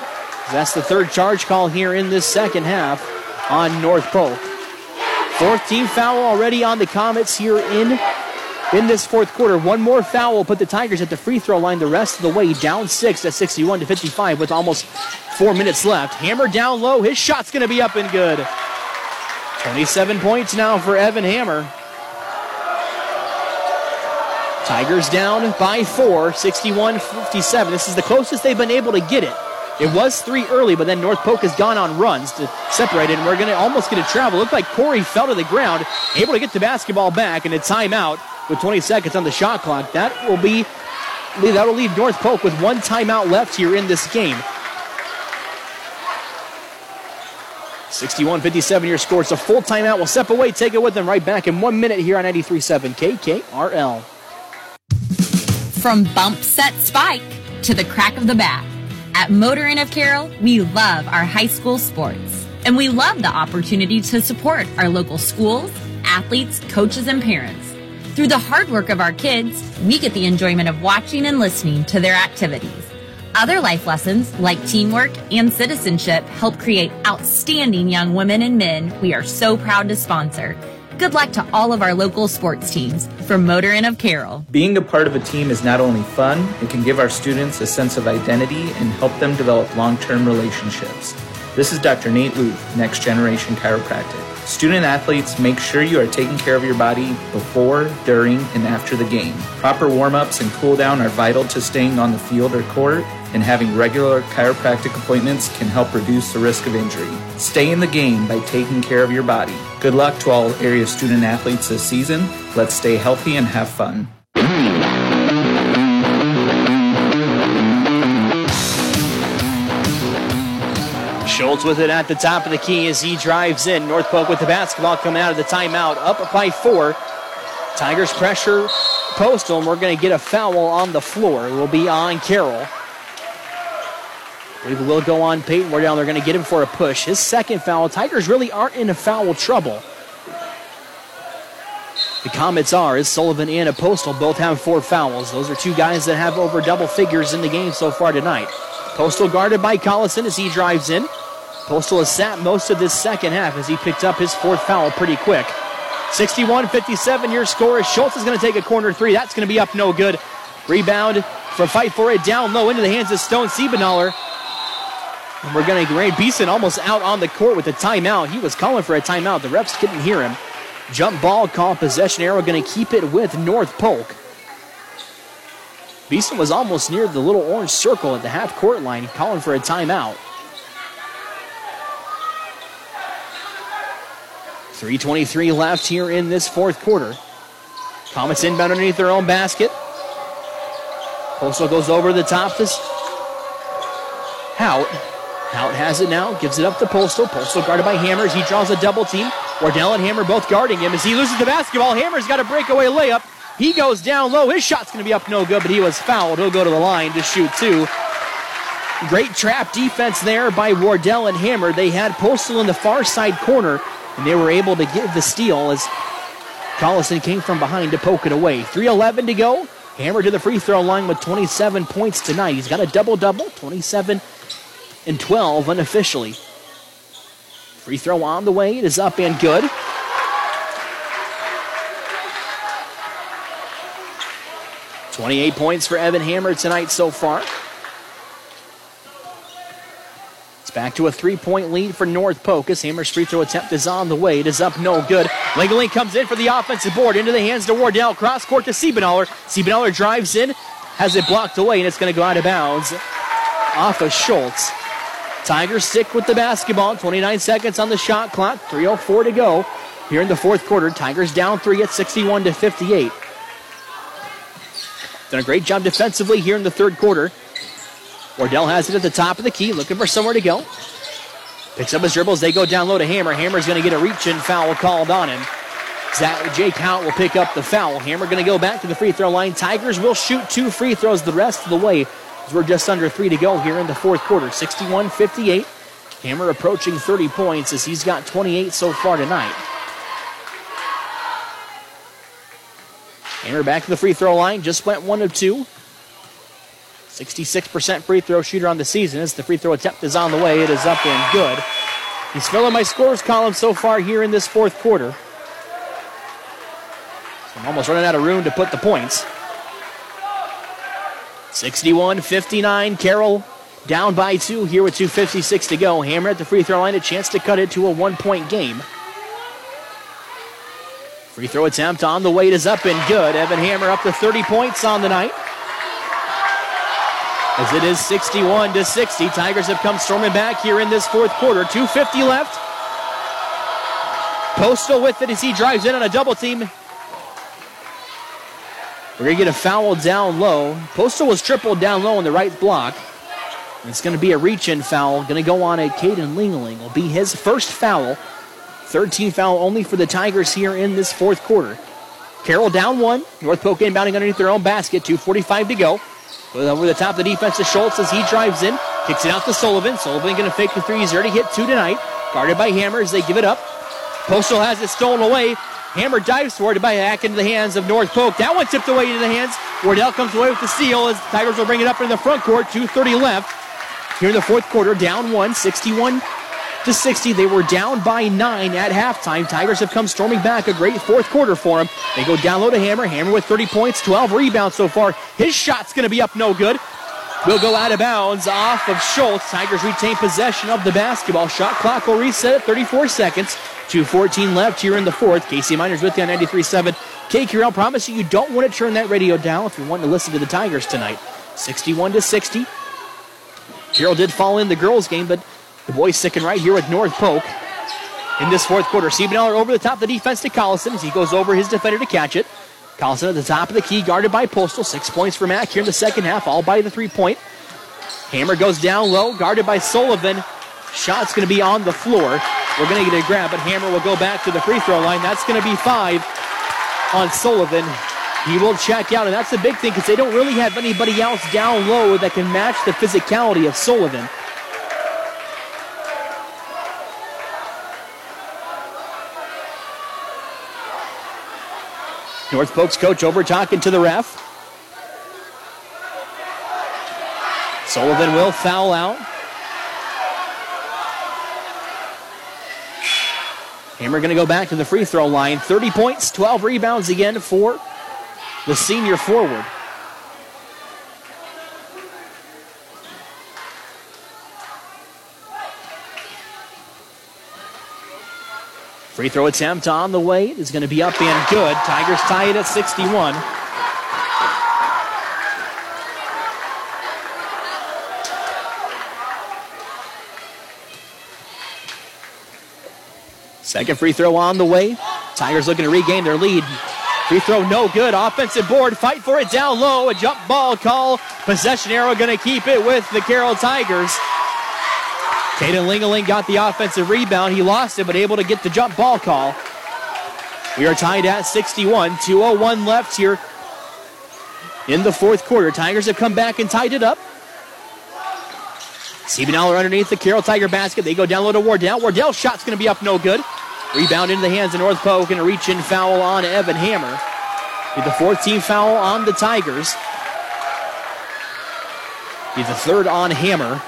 That's the third charge call here in this second half on North Polk. Fourth team foul already on the Comets here in, in this fourth quarter. One more foul will put the Tigers at the free throw line the rest of the way, down six at 61 to 55 with almost four minutes left. Hammer down low. His shot's going to be up and good. 27 points now for Evan Hammer. Tigers down by four, 61 57. This is the closest they've been able to get it. It was three early, but then North Polk has gone on runs to separate it, and we're going to almost get a travel. Looked like Corey fell to the ground, able to get the basketball back, and a timeout with 20 seconds on the shot clock. That will be that'll leave North Polk with one timeout left here in this game. 61-57 your score. It's a full timeout. We'll step away, take it with them right back in one minute here on 93.7 KKRL. From bump set spike to the crack of the bat. At Motor Inn of Carroll, we love our high school sports. And we love the opportunity to support our local schools, athletes, coaches, and parents. Through the hard work of our kids, we get the enjoyment of watching and listening to their activities. Other life lessons, like teamwork and citizenship, help create outstanding young women and men we are so proud to sponsor. Good luck to all of our local sports teams from Motor Inn of Carroll. Being a part of a team is not only fun, it can give our students a sense of identity and help them develop long term relationships. This is Dr. Nate Luth, Next Generation Chiropractic. Student athletes, make sure you are taking care of your body before, during, and after the game. Proper warm ups and cool down are vital to staying on the field or court, and having regular chiropractic appointments can help reduce the risk of injury. Stay in the game by taking care of your body. Good luck to all area student athletes this season. Let's stay healthy and have fun. Schultz with it at the top of the key as he drives in. North Polk with the basketball coming out of the timeout, up by four. Tigers pressure Postal, and we're going to get a foul on the floor. It will be on Carroll. We will go on Peyton. We're down. They're going to get him for a push. His second foul. Tigers really aren't in foul trouble. The Comets are, as Sullivan and Postal both have four fouls. Those are two guys that have over double figures in the game so far tonight. Postal guarded by Collison as he drives in. Postal has sat most of this second half as he picked up his fourth foul pretty quick. 61 57 your score. is Schultz is going to take a corner three. That's going to be up no good. Rebound for fight for it down low into the hands of Stone Siebenaller. And we're going to grade Beeson almost out on the court with a timeout. He was calling for a timeout. The refs couldn't hear him. Jump ball, call possession arrow, going to keep it with North Polk. Beeson was almost near the little orange circle at the half court line, calling for a timeout. 3.23 left here in this fourth quarter. Comets inbound underneath their own basket. Postal goes over the top. This out. Hout has it now, gives it up to Postal. Postal guarded by Hammers. He draws a double team. Wardell and Hammer both guarding him as he loses the basketball. Hammer's got a breakaway layup. He goes down low. His shot's going to be up no good, but he was fouled. He'll go to the line to shoot two. Great trap defense there by Wardell and Hammer. They had Postal in the far side corner, and they were able to get the steal as Collison came from behind to poke it away. 3.11 to go. Hammer to the free throw line with 27 points tonight. He's got a double double, 27 and 12 unofficially. Free throw on the way. It is up and good. Twenty-eight points for Evan Hammer tonight so far. It's back to a three-point lead for North Polk as Hammer's free throw attempt is on the way. It is up no good. Lingeling comes in for the offensive board into the hands to Wardell. Cross court to Siebenaller. Siebenaller drives in, has it blocked away, and it's going to go out of bounds off of Schultz. Tigers stick with the basketball. 29 seconds on the shot clock. 3.04 to go here in the fourth quarter. Tigers down three at 61 to 58. Done a great job defensively here in the third quarter. Wardell has it at the top of the key, looking for somewhere to go. Picks up his dribbles. They go down low to Hammer. Hammer's going to get a reach in foul called on him. Zach, Jake Hout will pick up the foul. Hammer going to go back to the free throw line. Tigers will shoot two free throws the rest of the way as we're just under three to go here in the fourth quarter. 61 58. Hammer approaching 30 points as he's got 28 so far tonight. Hammer back to the free throw line, just went one of two. 66% free throw shooter on the season as the free throw attempt is on the way. It is up and good. He's filling my scores column so far here in this fourth quarter. So I'm almost running out of room to put the points. 61 59. Carroll down by two here with 2.56 to go. Hammer at the free throw line, a chance to cut it to a one point game. Free throw attempt on the way is up and good. Evan Hammer up to 30 points on the night. As it is 61 to 60. Tigers have come storming back here in this fourth quarter. 2.50 left. Postal with it as he drives in on a double team. We're going to get a foul down low. Postal was tripled down low in the right block. It's going to be a reach in foul. Going to go on a Caden Lingling. Will be his first foul. 13 foul only for the Tigers here in this fourth quarter. Carroll down one. North Polk inbounding underneath their own basket. 2.45 to go. Over the top of the defense to Schultz as he drives in. Kicks it out to Sullivan. Sullivan going to fake the three. He's already hit two tonight. Guarded by Hammer as they give it up. Postal has it stolen away. Hammer dives for it by back into the hands of North Polk. That one tipped away into the hands. Wardell comes away with the steal as the Tigers will bring it up in the front court. 2.30 left. Here in the fourth quarter, down one, 61 to 60. They were down by nine at halftime. Tigers have come storming back. A great fourth quarter for them. They go down low to Hammer. Hammer with 30 points, 12 rebounds so far. His shot's going to be up no good. Will go out of bounds off of Schultz. Tigers retain possession of the basketball. Shot clock will reset at 34 seconds. 2.14 left here in the fourth. Casey Miners with you on 93.7. KKRL promise you you don't want to turn that radio down if you're wanting to listen to the Tigers tonight. 61 to 60. Carroll did fall in the girls' game, but the boys sticking right here with North Polk in this fourth quarter. Siebenaller over the top of the defense to Collison as he goes over his defender to catch it. Collison at the top of the key, guarded by Postal. Six points for Mack here in the second half, all by the three point. Hammer goes down low, guarded by Sullivan. Shot's going to be on the floor. We're going to get a grab, but Hammer will go back to the free throw line. That's going to be five on Sullivan. He will check out, and that's the big thing because they don't really have anybody else down low that can match the physicality of Sullivan. North Polk's coach over talking to the ref. Sullivan will foul out. Hammer going to go back to the free throw line. 30 points, 12 rebounds again for the senior forward. Free throw attempt on the way is going to be up and good. Tigers tie it at 61. Second free throw on the way. Tigers looking to regain their lead. Free throw no good. Offensive board. Fight for it down low. A jump ball call. Possession arrow going to keep it with the Carroll Tigers. Caden Lingaling got the offensive rebound. He lost it, but able to get the jump ball call. We are tied at 61. 2.01 left here in the fourth quarter. Tigers have come back and tied it up. Siebenaller underneath the Carroll Tiger basket. They go down low to Wardell. Wardell's shot's going to be up no good. Rebound into the hands of North Polk. Going to reach in foul on Evan Hammer. Be the fourth team foul on the Tigers. Be the third on Hammer.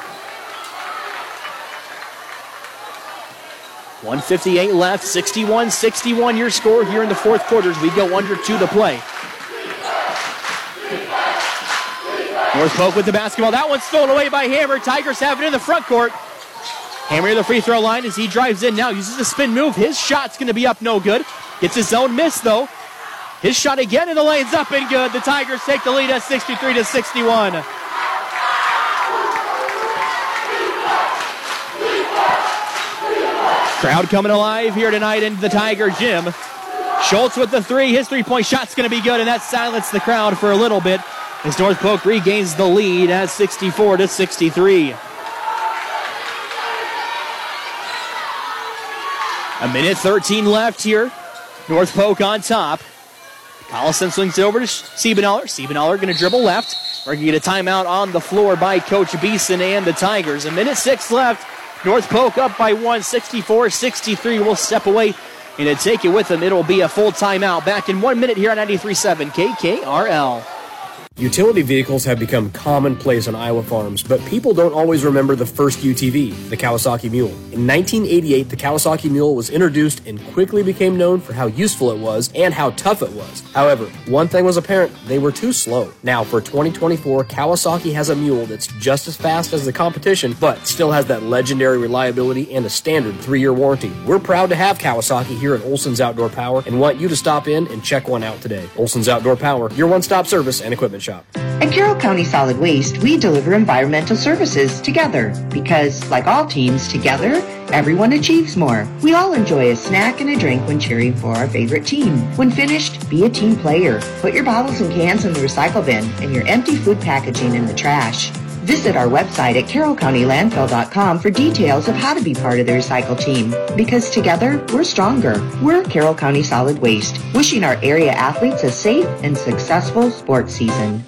158 left, 61 61 your score here in the fourth quarter as we go under two to play. North Polk with the basketball. That one's stolen away by Hammer. Tigers have it in the front court. Hammer to the free throw line as he drives in now. Uses a spin move. His shot's going to be up no good. Gets his own miss though. His shot again in the lane's up and good. The Tigers take the lead at 63 to 61. Crowd coming alive here tonight in the Tiger Gym. Schultz with the three. His three point shot's going to be good, and that silenced the crowd for a little bit as North Polk regains the lead at 64 to 63. A minute 13 left here. North Polk on top. Collison swings it over to Siebenaller. Siebenaller going to dribble left. We're going to get a timeout on the floor by Coach Beeson and the Tigers. A minute six left. North Polk up by one, 64 63. We'll step away and to take it with them. It'll be a full timeout. Back in one minute here on 93.7 KKRL. Utility vehicles have become commonplace on Iowa farms, but people don't always remember the first UTV, the Kawasaki Mule. In 1988, the Kawasaki Mule was introduced and quickly became known for how useful it was and how tough it was. However, one thing was apparent they were too slow. Now, for 2024, Kawasaki has a mule that's just as fast as the competition, but still has that legendary reliability and a standard three year warranty. We're proud to have Kawasaki here at Olson's Outdoor Power and want you to stop in and check one out today. Olson's Outdoor Power, your one stop service and equipment shop. At Carroll County Solid Waste, we deliver environmental services together because, like all teams, together, everyone achieves more. We all enjoy a snack and a drink when cheering for our favorite team. When finished, be a team player. Put your bottles and cans in the recycle bin and your empty food packaging in the trash. Visit our website at carrollcountylandfill.com for details of how to be part of the recycle team. Because together, we're stronger. We're Carroll County Solid Waste, wishing our area athletes a safe and successful sports season.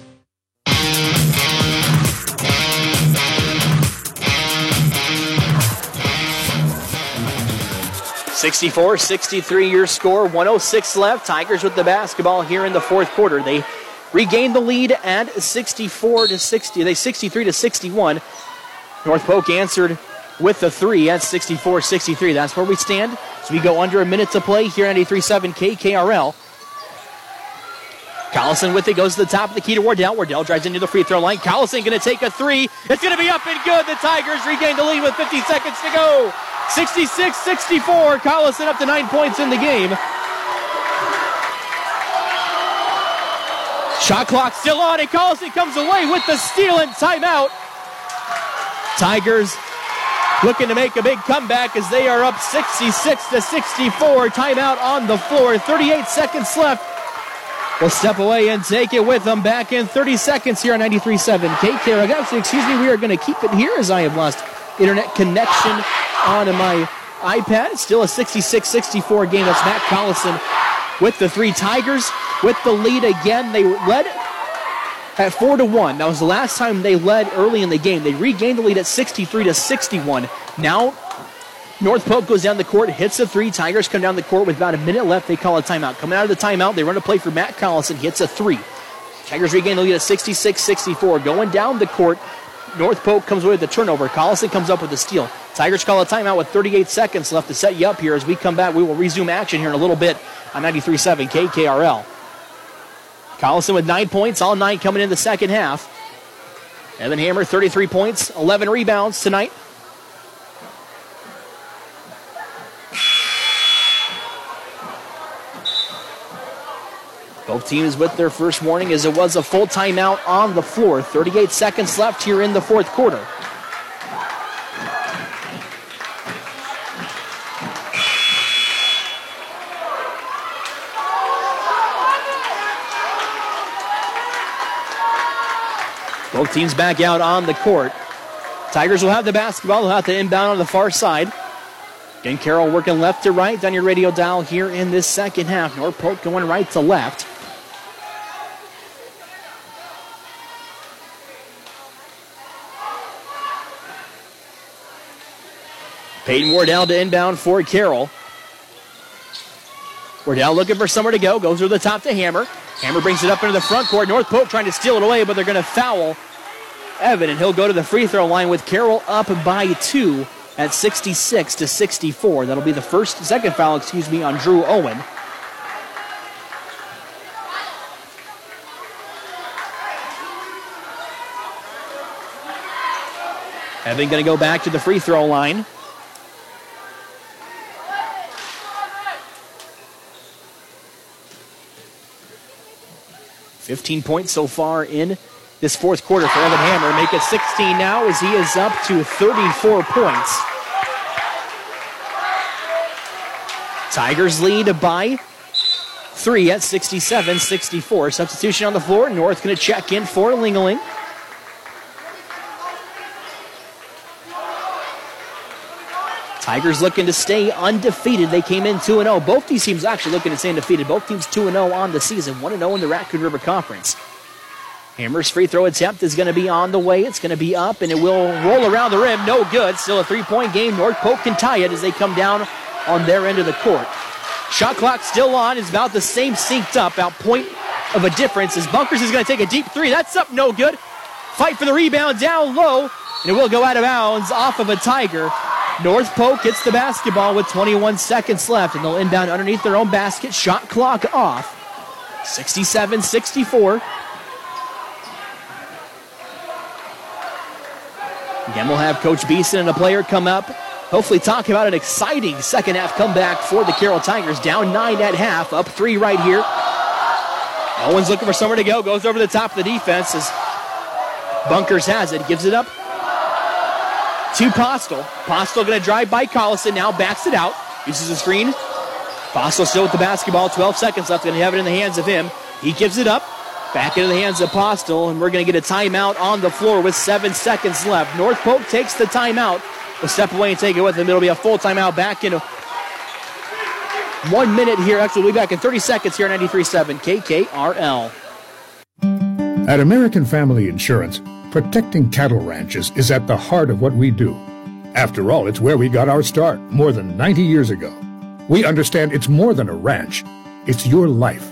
64 63 your score, 106 left. Tigers with the basketball here in the fourth quarter. They regained the lead at 64 to 60. They 63 to 61. North Polk answered with the three at 64 63. That's where we stand. So we go under a minute to play here at 83.7 KKRL. Collison with it goes to the top of the key to Wardell. Wardell drives into the free throw line. Collison going to take a three. It's going to be up and good. The Tigers regain the lead with 50 seconds to go. 66 64. Collison up to nine points in the game. Shot clock still on, and Collison comes away with the steal and timeout. Tigers looking to make a big comeback as they are up 66 to 64. Timeout on the floor. 38 seconds left. We'll step away and take it with them back in 30 seconds here on 93.7 KKRL. Excuse me, we are going to keep it here as I have lost internet connection on my iPad. It's Still a 66-64 game. That's Matt Collison with the three Tigers with the lead again. They led at four to one. That was the last time they led early in the game. They regained the lead at 63 to 61. Now North Polk goes down the court, hits a three. Tigers come down the court with about a minute left. They call a timeout. Coming out of the timeout, they run a play for Matt Collison, hits a three. Tigers regain the lead at 66 64. Going down the court, North Polk comes away with the turnover. Collison comes up with the steal. Tigers call a timeout with 38 seconds left to set you up here. As we come back, we will resume action here in a little bit on 93.7 KKRL. Collison with nine points, all nine coming in the second half. Evan Hammer, 33 points, 11 rebounds tonight. Both teams with their first warning as it was a full timeout on the floor. 38 seconds left here in the fourth quarter. Both teams back out on the court. Tigers will have the basketball. They'll have to inbound on the far side. Again, Carroll working left to right on your radio dial here in this second half. North Polk going right to left. Peyton Wardell to inbound for Carroll. Wardell looking for somewhere to go. Goes over the top to Hammer. Hammer brings it up into the front court. North Polk trying to steal it away, but they're going to foul Evan, and he'll go to the free throw line with Carroll up by two at 66 to 64. That'll be the first, second foul, excuse me, on Drew Owen. Evan going to go back to the free throw line. Fifteen points so far in this fourth quarter for Evan Hammer. Make it 16 now as he is up to 34 points. Tigers lead by three at 67 64. Substitution on the floor. North going to check in for Lingeling. Tigers looking to stay undefeated. They came in 2 0. Both these teams actually looking to stay undefeated. Both teams 2 0 on the season, 1 0 in the Raccoon River Conference. Hammer's free throw attempt is going to be on the way. It's going to be up and it will roll around the rim. No good. Still a three point game. North Polk can tie it as they come down on their end of the court. Shot clock still on. It's about the same synced up. About point of a difference as Bunkers is going to take a deep three. That's up. No good. Fight for the rebound down low. And it will go out of bounds off of a Tiger. North Polk gets the basketball with 21 seconds left, and they'll inbound underneath their own basket. Shot clock off. 67 64. Again, we'll have Coach Beeson and a player come up. Hopefully, talk about an exciting second half comeback for the Carroll Tigers. Down nine at half, up three right here. Owen's looking for somewhere to go. Goes over the top of the defense as Bunkers has it. Gives it up to Postel. Postel going to drive by Collison. Now backs it out. Uses the screen. Postel still with the basketball. 12 seconds left. Going to have it in the hands of him. He gives it up. Back into the hands of Postel. And we're going to get a timeout on the floor with seven seconds left. North takes the timeout. We'll step away and take it with him. It'll be a full timeout back in one minute here. Actually, we'll be back in 30 seconds here on 93.7 KKRL. At American Family Insurance, protecting cattle ranches is at the heart of what we do. After all, it's where we got our start more than 90 years ago. We understand it's more than a ranch, it's your life.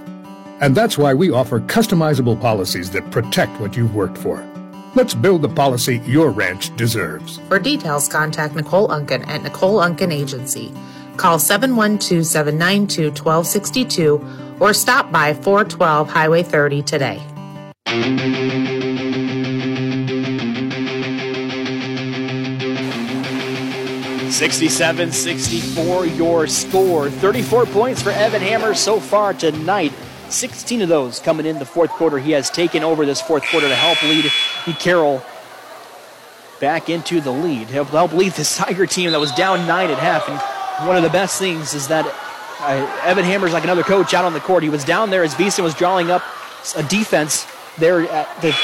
And that's why we offer customizable policies that protect what you've worked for. Let's build the policy your ranch deserves. For details, contact Nicole Unken at Nicole Unken Agency. Call 712 792 1262 or stop by 412 Highway 30 today. 67 64 your score. 34 points for Evan Hammer so far tonight. 16 of those coming in the fourth quarter. He has taken over this fourth quarter to help lead Carroll back into the lead. Help, help lead this Tiger team that was down nine at half. And one of the best things is that uh, Evan Hammer's like another coach out on the court. He was down there as Beeson was drawing up a defense there at the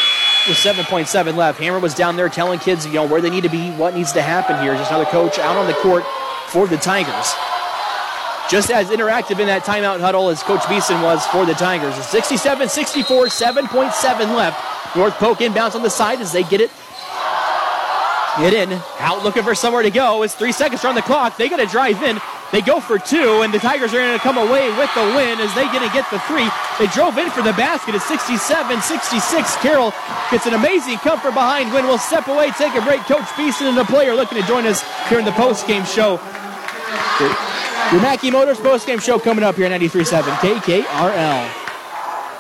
with 7.7 left. Hammer was down there telling kids, you know, where they need to be, what needs to happen here. Just another coach out on the court for the Tigers. Just as interactive in that timeout huddle as Coach Beeson was for the Tigers. 67 64, 7.7 left. North Polk inbounds on the side as they get it. Get in. Out looking for somewhere to go. It's three seconds on the clock. They got to drive in. They go for two, and the Tigers are going to come away with the win as they get to get the three. They drove in for the basket at 67 66. Carroll gets an amazing comfort behind win. We'll step away, take a break. Coach Beeson and the player looking to join us here in the post game show. Your Mackey Motors post game show coming up here at 93.7 KKRL.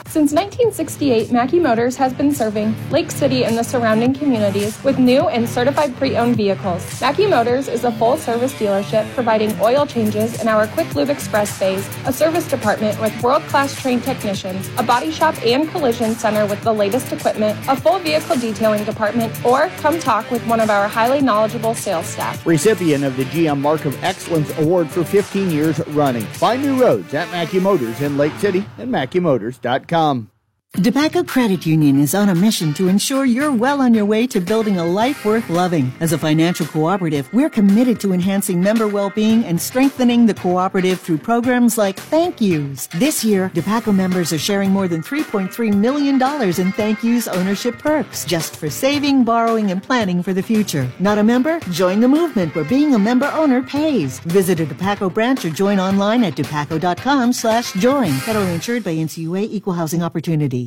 Since 1968, Mackey Motors has been serving Lake City and the surrounding communities with new and certified pre-owned vehicles. Mackey Motors is a full-service dealership providing oil changes in our Quick Lube Express bays, a service department with world-class trained technicians, a body shop and collision center with the latest equipment, a full vehicle detailing department, or come talk with one of our highly knowledgeable sales staff. Recipient of the GM Mark of Excellence Award for 15 years running. Find new roads at Mackey Motors in Lake City and MackeyMotors.com com. Dupaco Credit Union is on a mission to ensure you're well on your way to building a life worth loving. As a financial cooperative, we're committed to enhancing member well-being and strengthening the cooperative through programs like Thank Yous. This year, Dupaco members are sharing more than $3.3 million in Thank Yous ownership perks just for saving, borrowing, and planning for the future. Not a member? Join the movement where being a member owner pays. Visit a Dupaco branch or join online at dupaco.com slash join. Federally insured by NCUA Equal Housing Opportunity.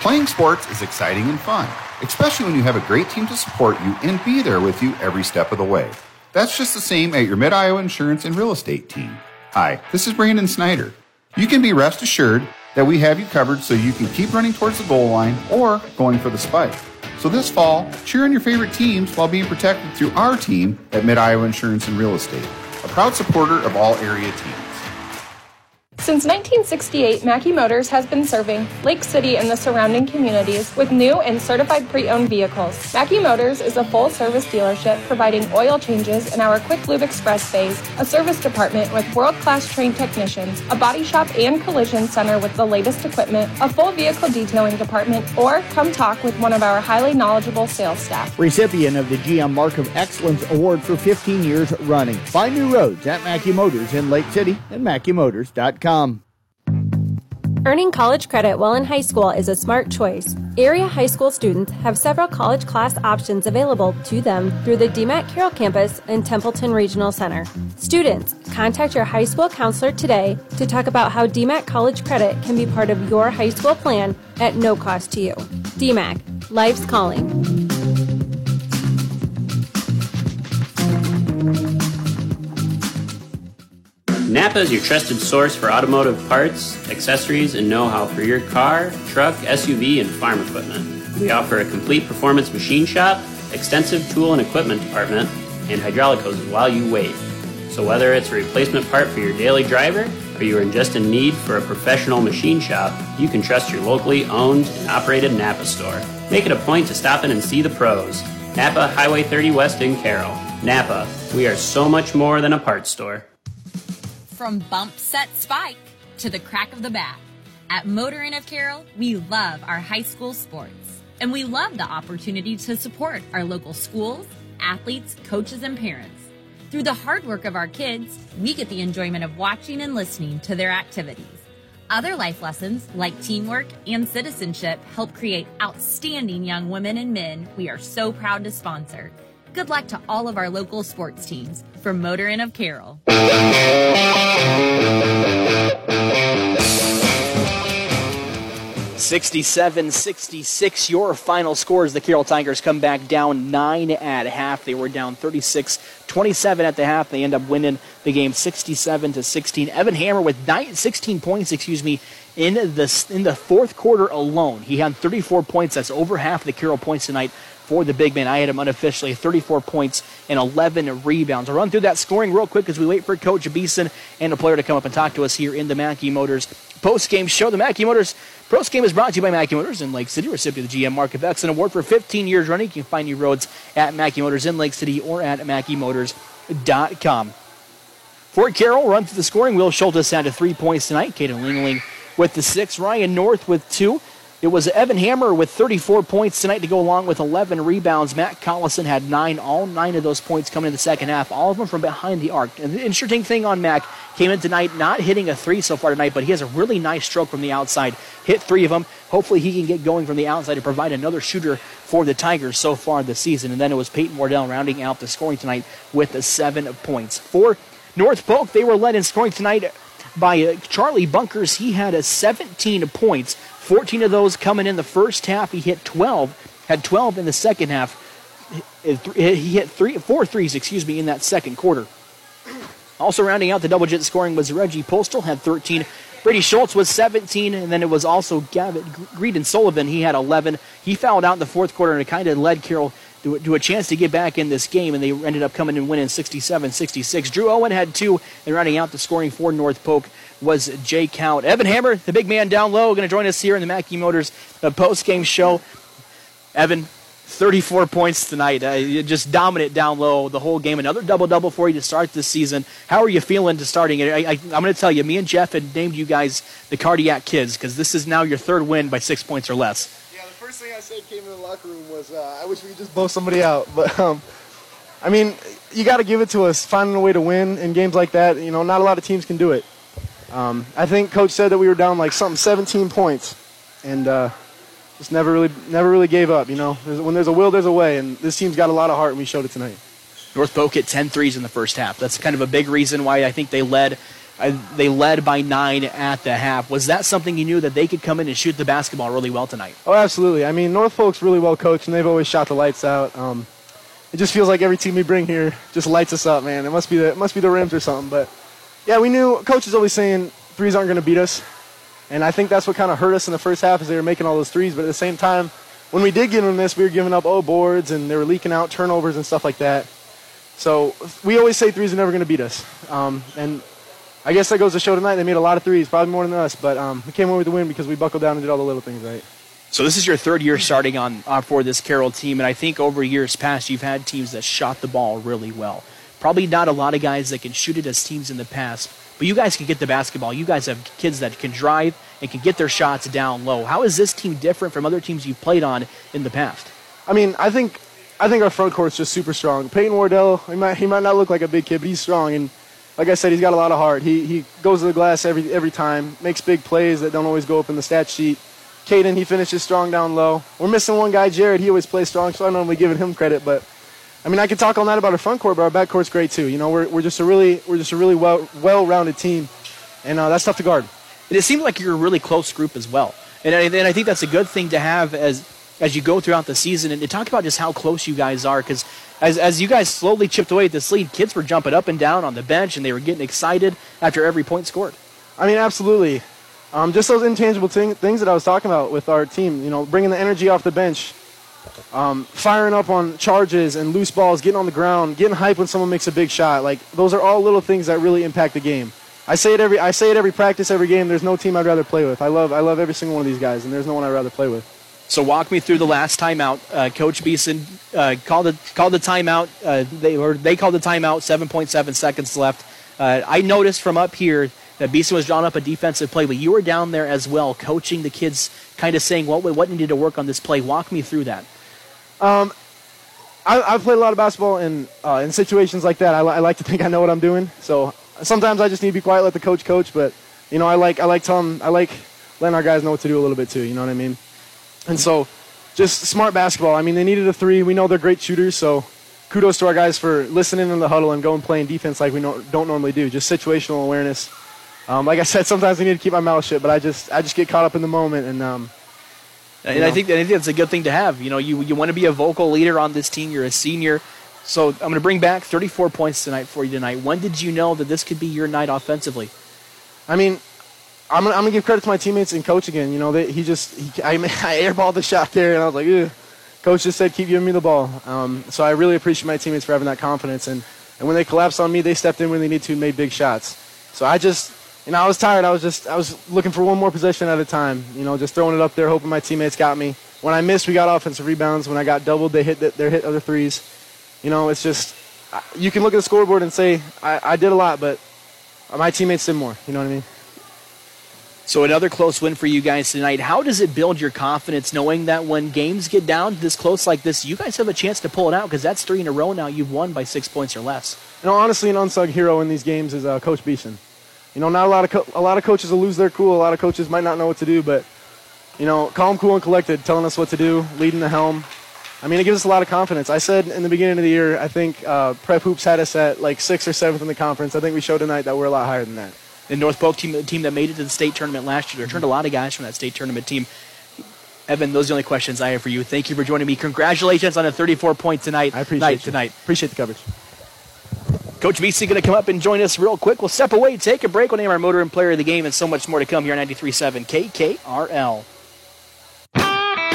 Playing sports is exciting and fun, especially when you have a great team to support you and be there with you every step of the way. That's just the same at your Mid Iowa Insurance and Real Estate team. Hi, this is Brandon Snyder. You can be rest assured that we have you covered so you can keep running towards the goal line or going for the spike. So this fall, cheer on your favorite teams while being protected through our team at Mid Iowa Insurance and Real Estate, a proud supporter of all area teams. Since 1968, Mackey Motors has been serving Lake City and the surrounding communities with new and certified pre-owned vehicles. Mackey Motors is a full-service dealership providing oil changes in our Quick Lube Express bays, a service department with world-class trained technicians, a body shop and collision center with the latest equipment, a full vehicle detailing department, or come talk with one of our highly knowledgeable sales staff. Recipient of the GM Mark of Excellence Award for 15 years running. Find new roads at Mackey Motors in Lake City and MackeyMotors.com. Earning college credit while in high school is a smart choice. Area high school students have several college class options available to them through the DMACC Carroll campus and Templeton Regional Center. Students, contact your high school counselor today to talk about how DMACC college credit can be part of your high school plan at no cost to you. DMACC, life's calling. Napa is your trusted source for automotive parts, accessories, and know how for your car, truck, SUV, and farm equipment. We offer a complete performance machine shop, extensive tool and equipment department, and hydraulic hoses while you wait. So, whether it's a replacement part for your daily driver or you are just in need for a professional machine shop, you can trust your locally owned and operated Napa store. Make it a point to stop in and see the pros. Napa Highway 30 West in Carroll. Napa, we are so much more than a parts store. From bump set spike to the crack of the bat. At Motor Inn of Carroll, we love our high school sports. And we love the opportunity to support our local schools, athletes, coaches, and parents. Through the hard work of our kids, we get the enjoyment of watching and listening to their activities. Other life lessons, like teamwork and citizenship, help create outstanding young women and men we are so proud to sponsor. Good luck to all of our local sports teams from Motor Inn of Carroll. 67 66, your final scores. The Carroll Tigers come back down 9 at half. They were down 36 27 at the half. They end up winning the game 67 to 16. Evan Hammer with nine, 16 points, excuse me, in the, in the fourth quarter alone. He had 34 points. That's over half the Carroll points tonight for the big man. I had him unofficially 34 points and 11 rebounds. I'll run through that scoring real quick as we wait for Coach Beeson and a player to come up and talk to us here in the Mackey Motors post-game show. The Mackey Motors post game is brought to you by Mackey Motors in Lake City, recipient of the GM Mark of Excellence Award for 15 years running. You can find new roads at Mackey Motors in Lake City or at MackeyMotors.com. For Carroll, run through the scoring. Will Schultes had three points tonight. Caden Lingling with the six. Ryan North with two. It was Evan Hammer with 34 points tonight to go along with 11 rebounds. Matt Collison had nine, all nine of those points coming in the second half, all of them from behind the arc. And the interesting thing on Mac came in tonight not hitting a three so far tonight, but he has a really nice stroke from the outside. Hit three of them. Hopefully he can get going from the outside to provide another shooter for the Tigers so far this season. And then it was Peyton Wardell rounding out the scoring tonight with seven points. For North Polk, they were led in scoring tonight by uh, Charlie Bunkers. He had a 17 points. 14 of those coming in the first half. He hit 12, had 12 in the second half. He hit three, four threes, excuse me, in that second quarter. Also rounding out the double digit scoring was Reggie Postal, had 13. Brady Schultz was 17, and then it was also Gavin Graydon Sullivan. He had 11. He fouled out in the fourth quarter, and it kind of led Carroll to, to, a chance to get back in this game, and they ended up coming and winning 67 66. Drew Owen had two, and rounding out the scoring for North Polk was Jay Count. Evan Hammer, the big man down low, going to join us here in the Mackey Motors uh, post game show. Evan, 34 points tonight. Uh, just dominant down low the whole game. Another double double for you to start this season. How are you feeling to starting it? I, am going to tell you, me and Jeff had named you guys the Cardiac Kids because this is now your third win by six points or less. Yeah, the first thing I said came in the locker room was, uh, I wish we could just blow somebody out. But, um, I mean, you got to give it to us. Finding a way to win in games like that, you know, not a lot of teams can do it. Um, I think coach said that we were down like something 17 points, and uh, just never really never really gave up. You know, there's, when there's a will, there's a way, and this team's got a lot of heart, and we showed it tonight. North Polk hit 10 threes in the first half. That's kind of a big reason why I think they led. Uh, they led by nine at the half. Was that something you knew that they could come in and shoot the basketball really well tonight? Oh, absolutely. I mean, North Polk's really well coached, and they've always shot the lights out. Um, it just feels like every team we bring here just lights us up, man. It must be the it must be the rims or something. But yeah, we knew coach is always saying threes aren't going to beat us. And I think that's what kind of hurt us in the first half is they were making all those threes. But at the same time, when we did get them this, we were giving up O boards and they were leaking out turnovers and stuff like that. So we always say threes are never going to beat us. Um, and I guess that goes to show tonight. They made a lot of threes, probably more than us. But um, we came away with the win because we buckled down and did all the little things right. So this is your third year starting on uh, for this Carroll team, and I think over years past you've had teams that shot the ball really well. Probably not a lot of guys that can shoot it as teams in the past, but you guys can get the basketball. You guys have kids that can drive and can get their shots down low. How is this team different from other teams you've played on in the past? I mean, I think I think our front court's just super strong. Peyton Wardell, he might he might not look like a big kid, but he's strong and like I said, he's got a lot of heart. He he goes to the glass every every time, makes big plays that don't always go up in the stat sheet. Caden, he finishes strong down low. We're missing one guy, Jared. He always plays strong, so I'm normally giving him credit, but I mean, I could talk all night about our front court, but our back court's great too. You know, we're, we're just a really we're just a really well well-rounded team, and uh, that's tough to guard. And it seems like you're a really close group as well, and I, and I think that's a good thing to have as as you go throughout the season. And to talk about just how close you guys are, because as as you guys slowly chipped away at this lead, kids were jumping up and down on the bench, and they were getting excited after every point scored. I mean, absolutely. Um, just those intangible thing, things that I was talking about with our team. You know, bringing the energy off the bench um, firing up on charges and loose balls, getting on the ground, getting hype when someone makes a big shot. Like those are all little things that really impact the game. I say it every I say it every practice, every game. There's no team I'd rather play with. I love I love every single one of these guys, and there's no one I'd rather play with. So walk me through the last timeout. Uh, Coach Beeson uh, called the called the timeout. Uh, they or they called the timeout. Seven point seven seconds left. Uh, I noticed from up here that Beeson was drawing up a defensive play, but you were down there as well, coaching the kids, kind of saying what what needed to work on this play. Walk me through that. Um, I, have played a lot of basketball in uh, in situations like that. I, I, like to think I know what I'm doing. So sometimes I just need to be quiet, let the coach coach. But you know, I like I like telling I like letting our guys know what to do a little bit too. You know what I mean? And so, just smart basketball. I mean, they needed a three. We know they're great shooters. So kudos to our guys for listening in the huddle and going playing defense like we don't normally do. Just situational awareness. Um, like I said, sometimes I need to keep my mouth shut, but I just I just get caught up in the moment and. Um, and I think, I think that's a good thing to have. You know, you, you want to be a vocal leader on this team. You're a senior. So I'm going to bring back 34 points tonight for you tonight. When did you know that this could be your night offensively? I mean, I'm going to I'm gonna give credit to my teammates and coach again. You know, they, he just, he, I, I airballed the shot there, and I was like, Ugh. Coach just said, keep giving me the ball. Um, so I really appreciate my teammates for having that confidence. And, and when they collapsed on me, they stepped in when they needed to and made big shots. So I just, you know, I was tired. I was just, I was looking for one more possession at a time. You know, just throwing it up there, hoping my teammates got me. When I missed, we got offensive rebounds. When I got doubled, they hit, their hit other threes. You know, it's just, you can look at the scoreboard and say, I, I did a lot, but my teammates did more. You know what I mean? So another close win for you guys tonight. How does it build your confidence knowing that when games get down this close like this, you guys have a chance to pull it out because that's three in a row now. You've won by six points or less. You know, honestly, an unsung hero in these games is uh, Coach Beeson. You know, not a lot of co- a lot of coaches will lose their cool. A lot of coaches might not know what to do, but you know, calm, cool, and collected, telling us what to do, leading the helm. I mean, it gives us a lot of confidence. I said in the beginning of the year, I think uh, Prep Hoops had us at like sixth or seventh in the conference. I think we showed tonight that we're a lot higher than that. The North Polk team, the team that made it to the state tournament last year, turned a lot of guys from that state tournament team. Evan, those are the only questions I have for you. Thank you for joining me. Congratulations on a 34 point tonight. I appreciate night, tonight. Appreciate the coverage. Coach BC going to come up and join us real quick. We'll step away, take a break. We'll name our motor and player of the game, and so much more to come here on 93.7 KKRL.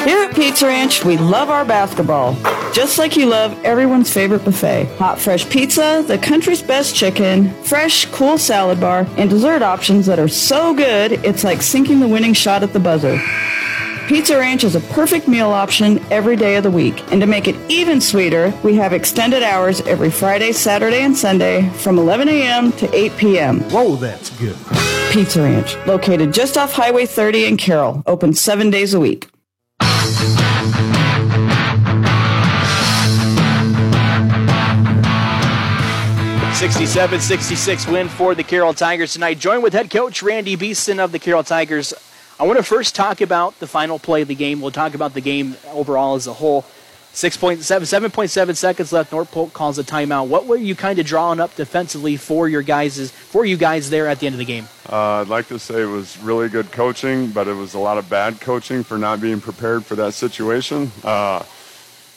Here at Pizza Ranch, we love our basketball. Just like you love everyone's favorite buffet. Hot, fresh pizza, the country's best chicken, fresh, cool salad bar, and dessert options that are so good, it's like sinking the winning shot at the buzzer. Pizza Ranch is a perfect meal option every day of the week. And to make it even sweeter, we have extended hours every Friday, Saturday, and Sunday from 11 a.m. to 8 p.m. Whoa, that's good. Pizza Ranch, located just off Highway 30 in Carroll, open seven days a week. 67-66 win for the Carroll Tigers tonight. Joined with head coach Randy Beeson of the Carroll Tigers. I want to first talk about the final play of the game. We'll talk about the game overall as a whole. 6.7, 7.7 seconds left. North Polk calls a timeout. What were you kind of drawing up defensively for your guys, for you guys there at the end of the game? Uh, I'd like to say it was really good coaching, but it was a lot of bad coaching for not being prepared for that situation. Uh,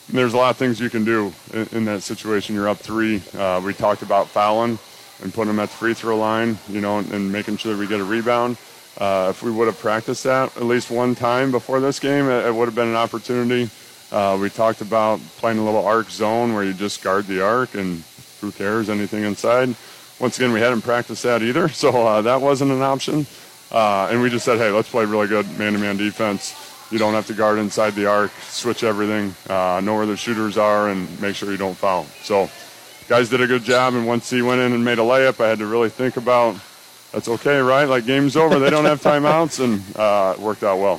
there's a lot of things you can do in, in that situation. You're up three. Uh, we talked about fouling and putting them at the free throw line, you know, and, and making sure we get a rebound. Uh, if we would have practiced that at least one time before this game, it, it would have been an opportunity. Uh, we talked about playing a little arc zone where you just guard the arc and who cares, anything inside. Once again, we hadn't practiced that either, so uh, that wasn't an option. Uh, and we just said, hey, let's play really good man-to-man defense you don't have to guard inside the arc, switch everything, uh, know where the shooters are, and make sure you don't foul. So, guys did a good job. And once he went in and made a layup, I had to really think about that's okay, right? Like game's over, they don't have timeouts, and uh, it worked out well.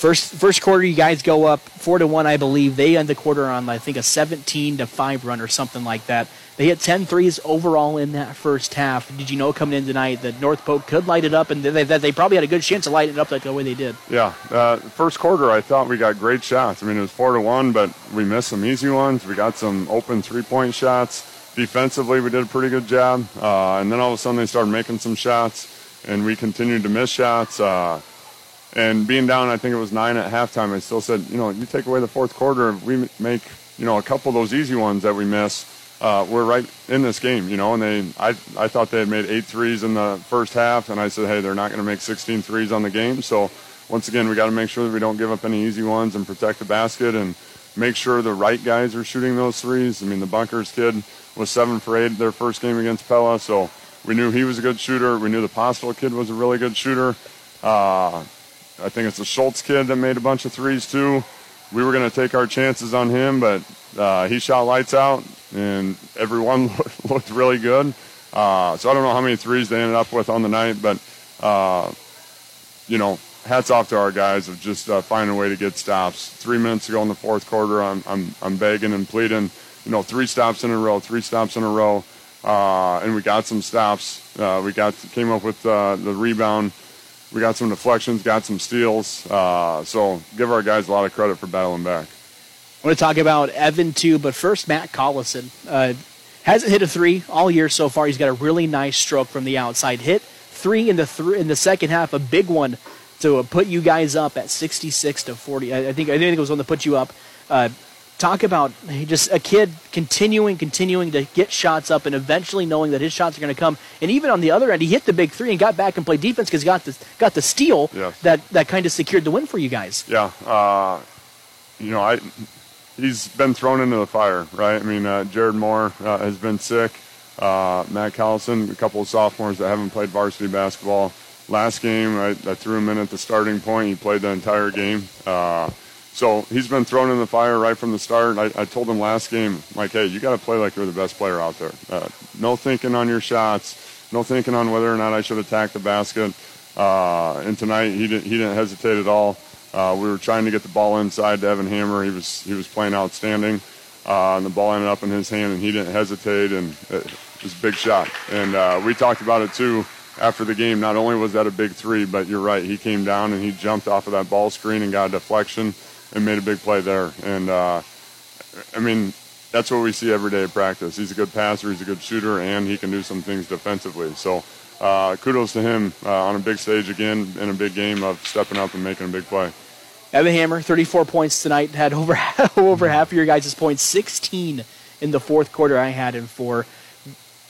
First first quarter, you guys go up four to one, I believe. They end the quarter on I think a 17 to five run or something like that. They hit 10 threes overall in that first half. Did you know coming in tonight that North Polk could light it up, and that they, they, probably had a good chance to light it up like the way they did? Yeah, uh, first quarter I thought we got great shots. I mean it was four to one, but we missed some easy ones. We got some open three point shots. Defensively, we did a pretty good job, uh, and then all of a sudden they started making some shots, and we continued to miss shots. Uh, and being down, I think it was nine at halftime. I still said, you know, you take away the fourth quarter, we make, you know, a couple of those easy ones that we miss. Uh, we're right in this game, you know, and they, I, I thought they had made eight threes in the first half, and I said, hey, they're not going to make 16 threes on the game. So once again, we got to make sure that we don't give up any easy ones and protect the basket and make sure the right guys are shooting those threes. I mean, the Bunkers kid was seven for eight their first game against Pella, so we knew he was a good shooter. We knew the Postville kid was a really good shooter. Uh, I think it's the Schultz kid that made a bunch of threes too. We were going to take our chances on him, but uh, he shot lights out, and everyone looked really good. Uh, so I don't know how many threes they ended up with on the night, but uh, you know, hats off to our guys of just uh, finding a way to get stops. Three minutes ago in the fourth quarter, I'm I'm, I'm begging and pleading, you know, three stops in a row, three stops in a row, uh, and we got some stops. Uh, we got came up with the rebound we got some deflections, got some steals. Uh, so give our guys a lot of credit for battling back. I want to talk about Evan too, but first Matt Collison uh, hasn't hit a three all year so far. He's got a really nice stroke from the outside. Hit three in the th- in the second half, a big one to put you guys up at 66 to 40. I, I think I think it was one to put you up. Uh, talk about just a kid continuing, continuing to get shots up, and eventually knowing that his shots are going to come. And even on the other end, he hit the big three and got back and played defense because he got the got the steal that that kind of secured the win for you guys. Yeah, uh, you know, I he's been thrown into the fire, right? I mean, uh, Jared Moore uh, has been sick. Uh, Matt Collison, a couple of sophomores that haven't played varsity basketball. Last game, I, I threw him in at the starting point. He played the entire game. Uh, so he's been thrown in the fire right from the start. I, I told him last game, like, hey, you got to play like you're the best player out there. Uh, no thinking on your shots, no thinking on whether or not I should attack the basket. Uh, and tonight he didn't he didn't hesitate at all. Uh, we were trying to get the ball inside to Evan Hammer. He was he was playing outstanding, uh, and the ball ended up in his hand, and he didn't hesitate, and it was a big shot. And uh, we talked about it too after the game. Not only was that a big three, but you're right, he came down and he jumped off of that ball screen and got a deflection and made a big play there. And uh, I mean, that's what we see every day at practice. He's a good passer, he's a good shooter, and he can do some things defensively. So uh, kudos to him uh, on a big stage again in a big game of stepping up and making a big play. Evan Hammer, 34 points tonight, had over over half of your guys' points, 16 in the fourth quarter. I had him for.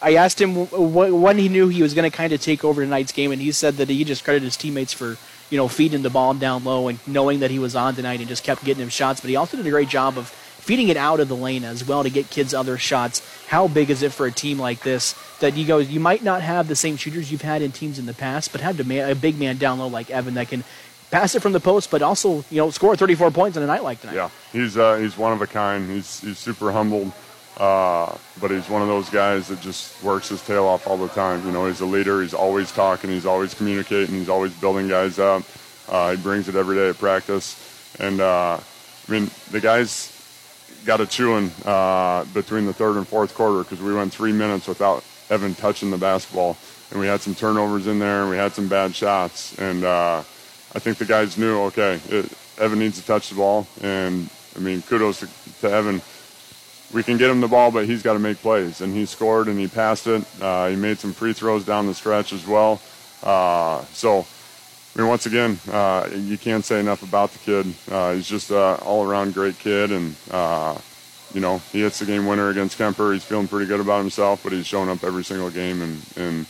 I asked him when he knew he was going to kind of take over tonight's game, and he said that he just credited his teammates for you know, feeding the ball down low and knowing that he was on tonight and just kept getting him shots. But he also did a great job of feeding it out of the lane as well to get kids other shots. How big is it for a team like this that you go, you might not have the same shooters you've had in teams in the past, but have a big man down low like Evan that can pass it from the post, but also you know score 34 points in a night like tonight. Yeah, he's uh, he's one of a kind. He's he's super humbled, uh, but he's one of those guys that just works his tail off all the time. You know, he's a leader. He's always talking. He's always communicating. He's always building guys up. Uh, he brings it every day at practice, and uh, I mean the guys got a chewing uh, between the third and fourth quarter because we went three minutes without Evan touching the basketball, and we had some turnovers in there, and we had some bad shots, and uh, I think the guys knew, okay, it, Evan needs to touch the ball, and I mean, kudos to, to, Evan. We can get him the ball, but he's got to make plays, and he scored and he passed it. Uh, he made some free throws down the stretch as well. Uh, so, I mean, once again, uh, you can't say enough about the kid. Uh, he's just an all-around great kid, and uh, you know, he hits the game winner against Kuemper. He's feeling pretty good about himself, but he's showing up every single game and and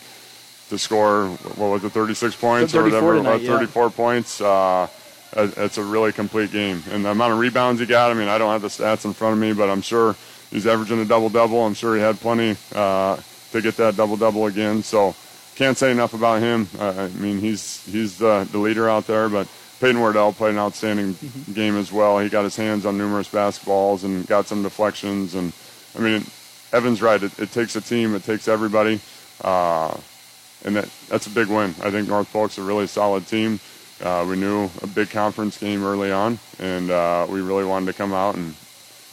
to score what was it, 36 points or whatever, tonight, 34 yeah. points. Uh, it's a really complete game, and the amount of rebounds he got. I mean, I don't have the stats in front of me, but I'm sure he's averaging a double double. I'm sure he had plenty uh, to get that double double again. So can't say enough about him. Uh, I mean, he's he's the, the leader out there, but. Peyton Wardell played an outstanding mm-hmm. game as well. He got his hands on numerous basketballs and got some deflections. And I mean, Evan's right. It, it takes a team. It takes everybody. Uh, and that, that's a big win. I think North Polk's a really solid team. Uh, we knew a big conference game early on, and uh, we really wanted to come out and,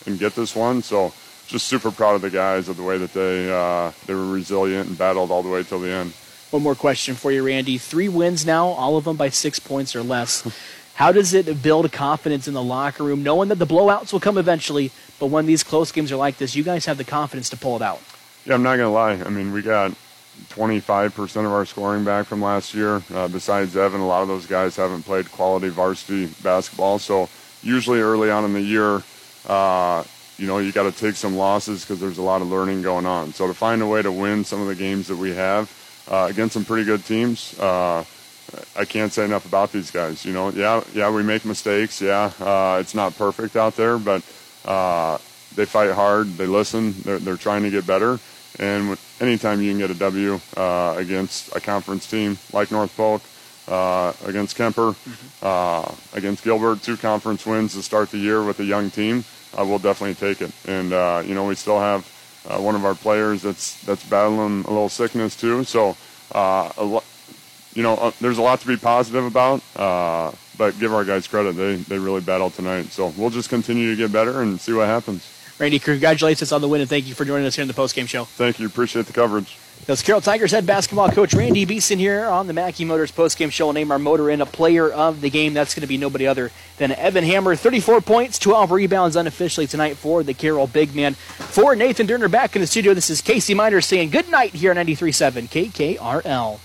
and get this one. So just super proud of the guys of the way that they uh, they were resilient and battled all the way till the end. One more question for you, Randy. Three wins now, all of them by six points or less. How does it build confidence in the locker room, knowing that the blowouts will come eventually, but when these close games are like this, you guys have the confidence to pull it out? Yeah, I'm not going to lie. I mean, we got 25% of our scoring back from last year. Uh, besides Evan, a lot of those guys haven't played quality varsity basketball. So usually early on in the year, uh, you know, you got to take some losses because there's a lot of learning going on. So to find a way to win some of the games that we have uh, against some pretty good teams, uh, I can't say enough about these guys. You know, yeah, yeah, we make mistakes. Yeah, uh, it's not perfect out there, but uh, they fight hard. They listen. They're, they're trying to get better and anytime you can get a W uh, against a conference team like North Polk, uh, against Kuemper, mm-hmm. uh, against Gilbert, two conference wins to start the year with a young team, uh, we'll definitely take it. And uh, you know we still have uh, one of our players that's that's battling a little sickness too. So lo- you know there's a lot to be positive about. but give our guys credit; they they really battled tonight. So we'll just continue to get better and see what happens. Randy, congratulations on the win, and thank you for joining us here in the postgame show. Thank you. Appreciate the coverage. That's Carroll Tigers head basketball coach Randy Beeson here on the Mackey Motors postgame show. We'll name our motor in a player of the game. That's going to be nobody other than Evan Hammer. 34 points, 12 rebounds unofficially tonight for the Carroll big man. For Nathan Durner back in the studio, this is Casey Miner saying good night here on 93.7 KKRL.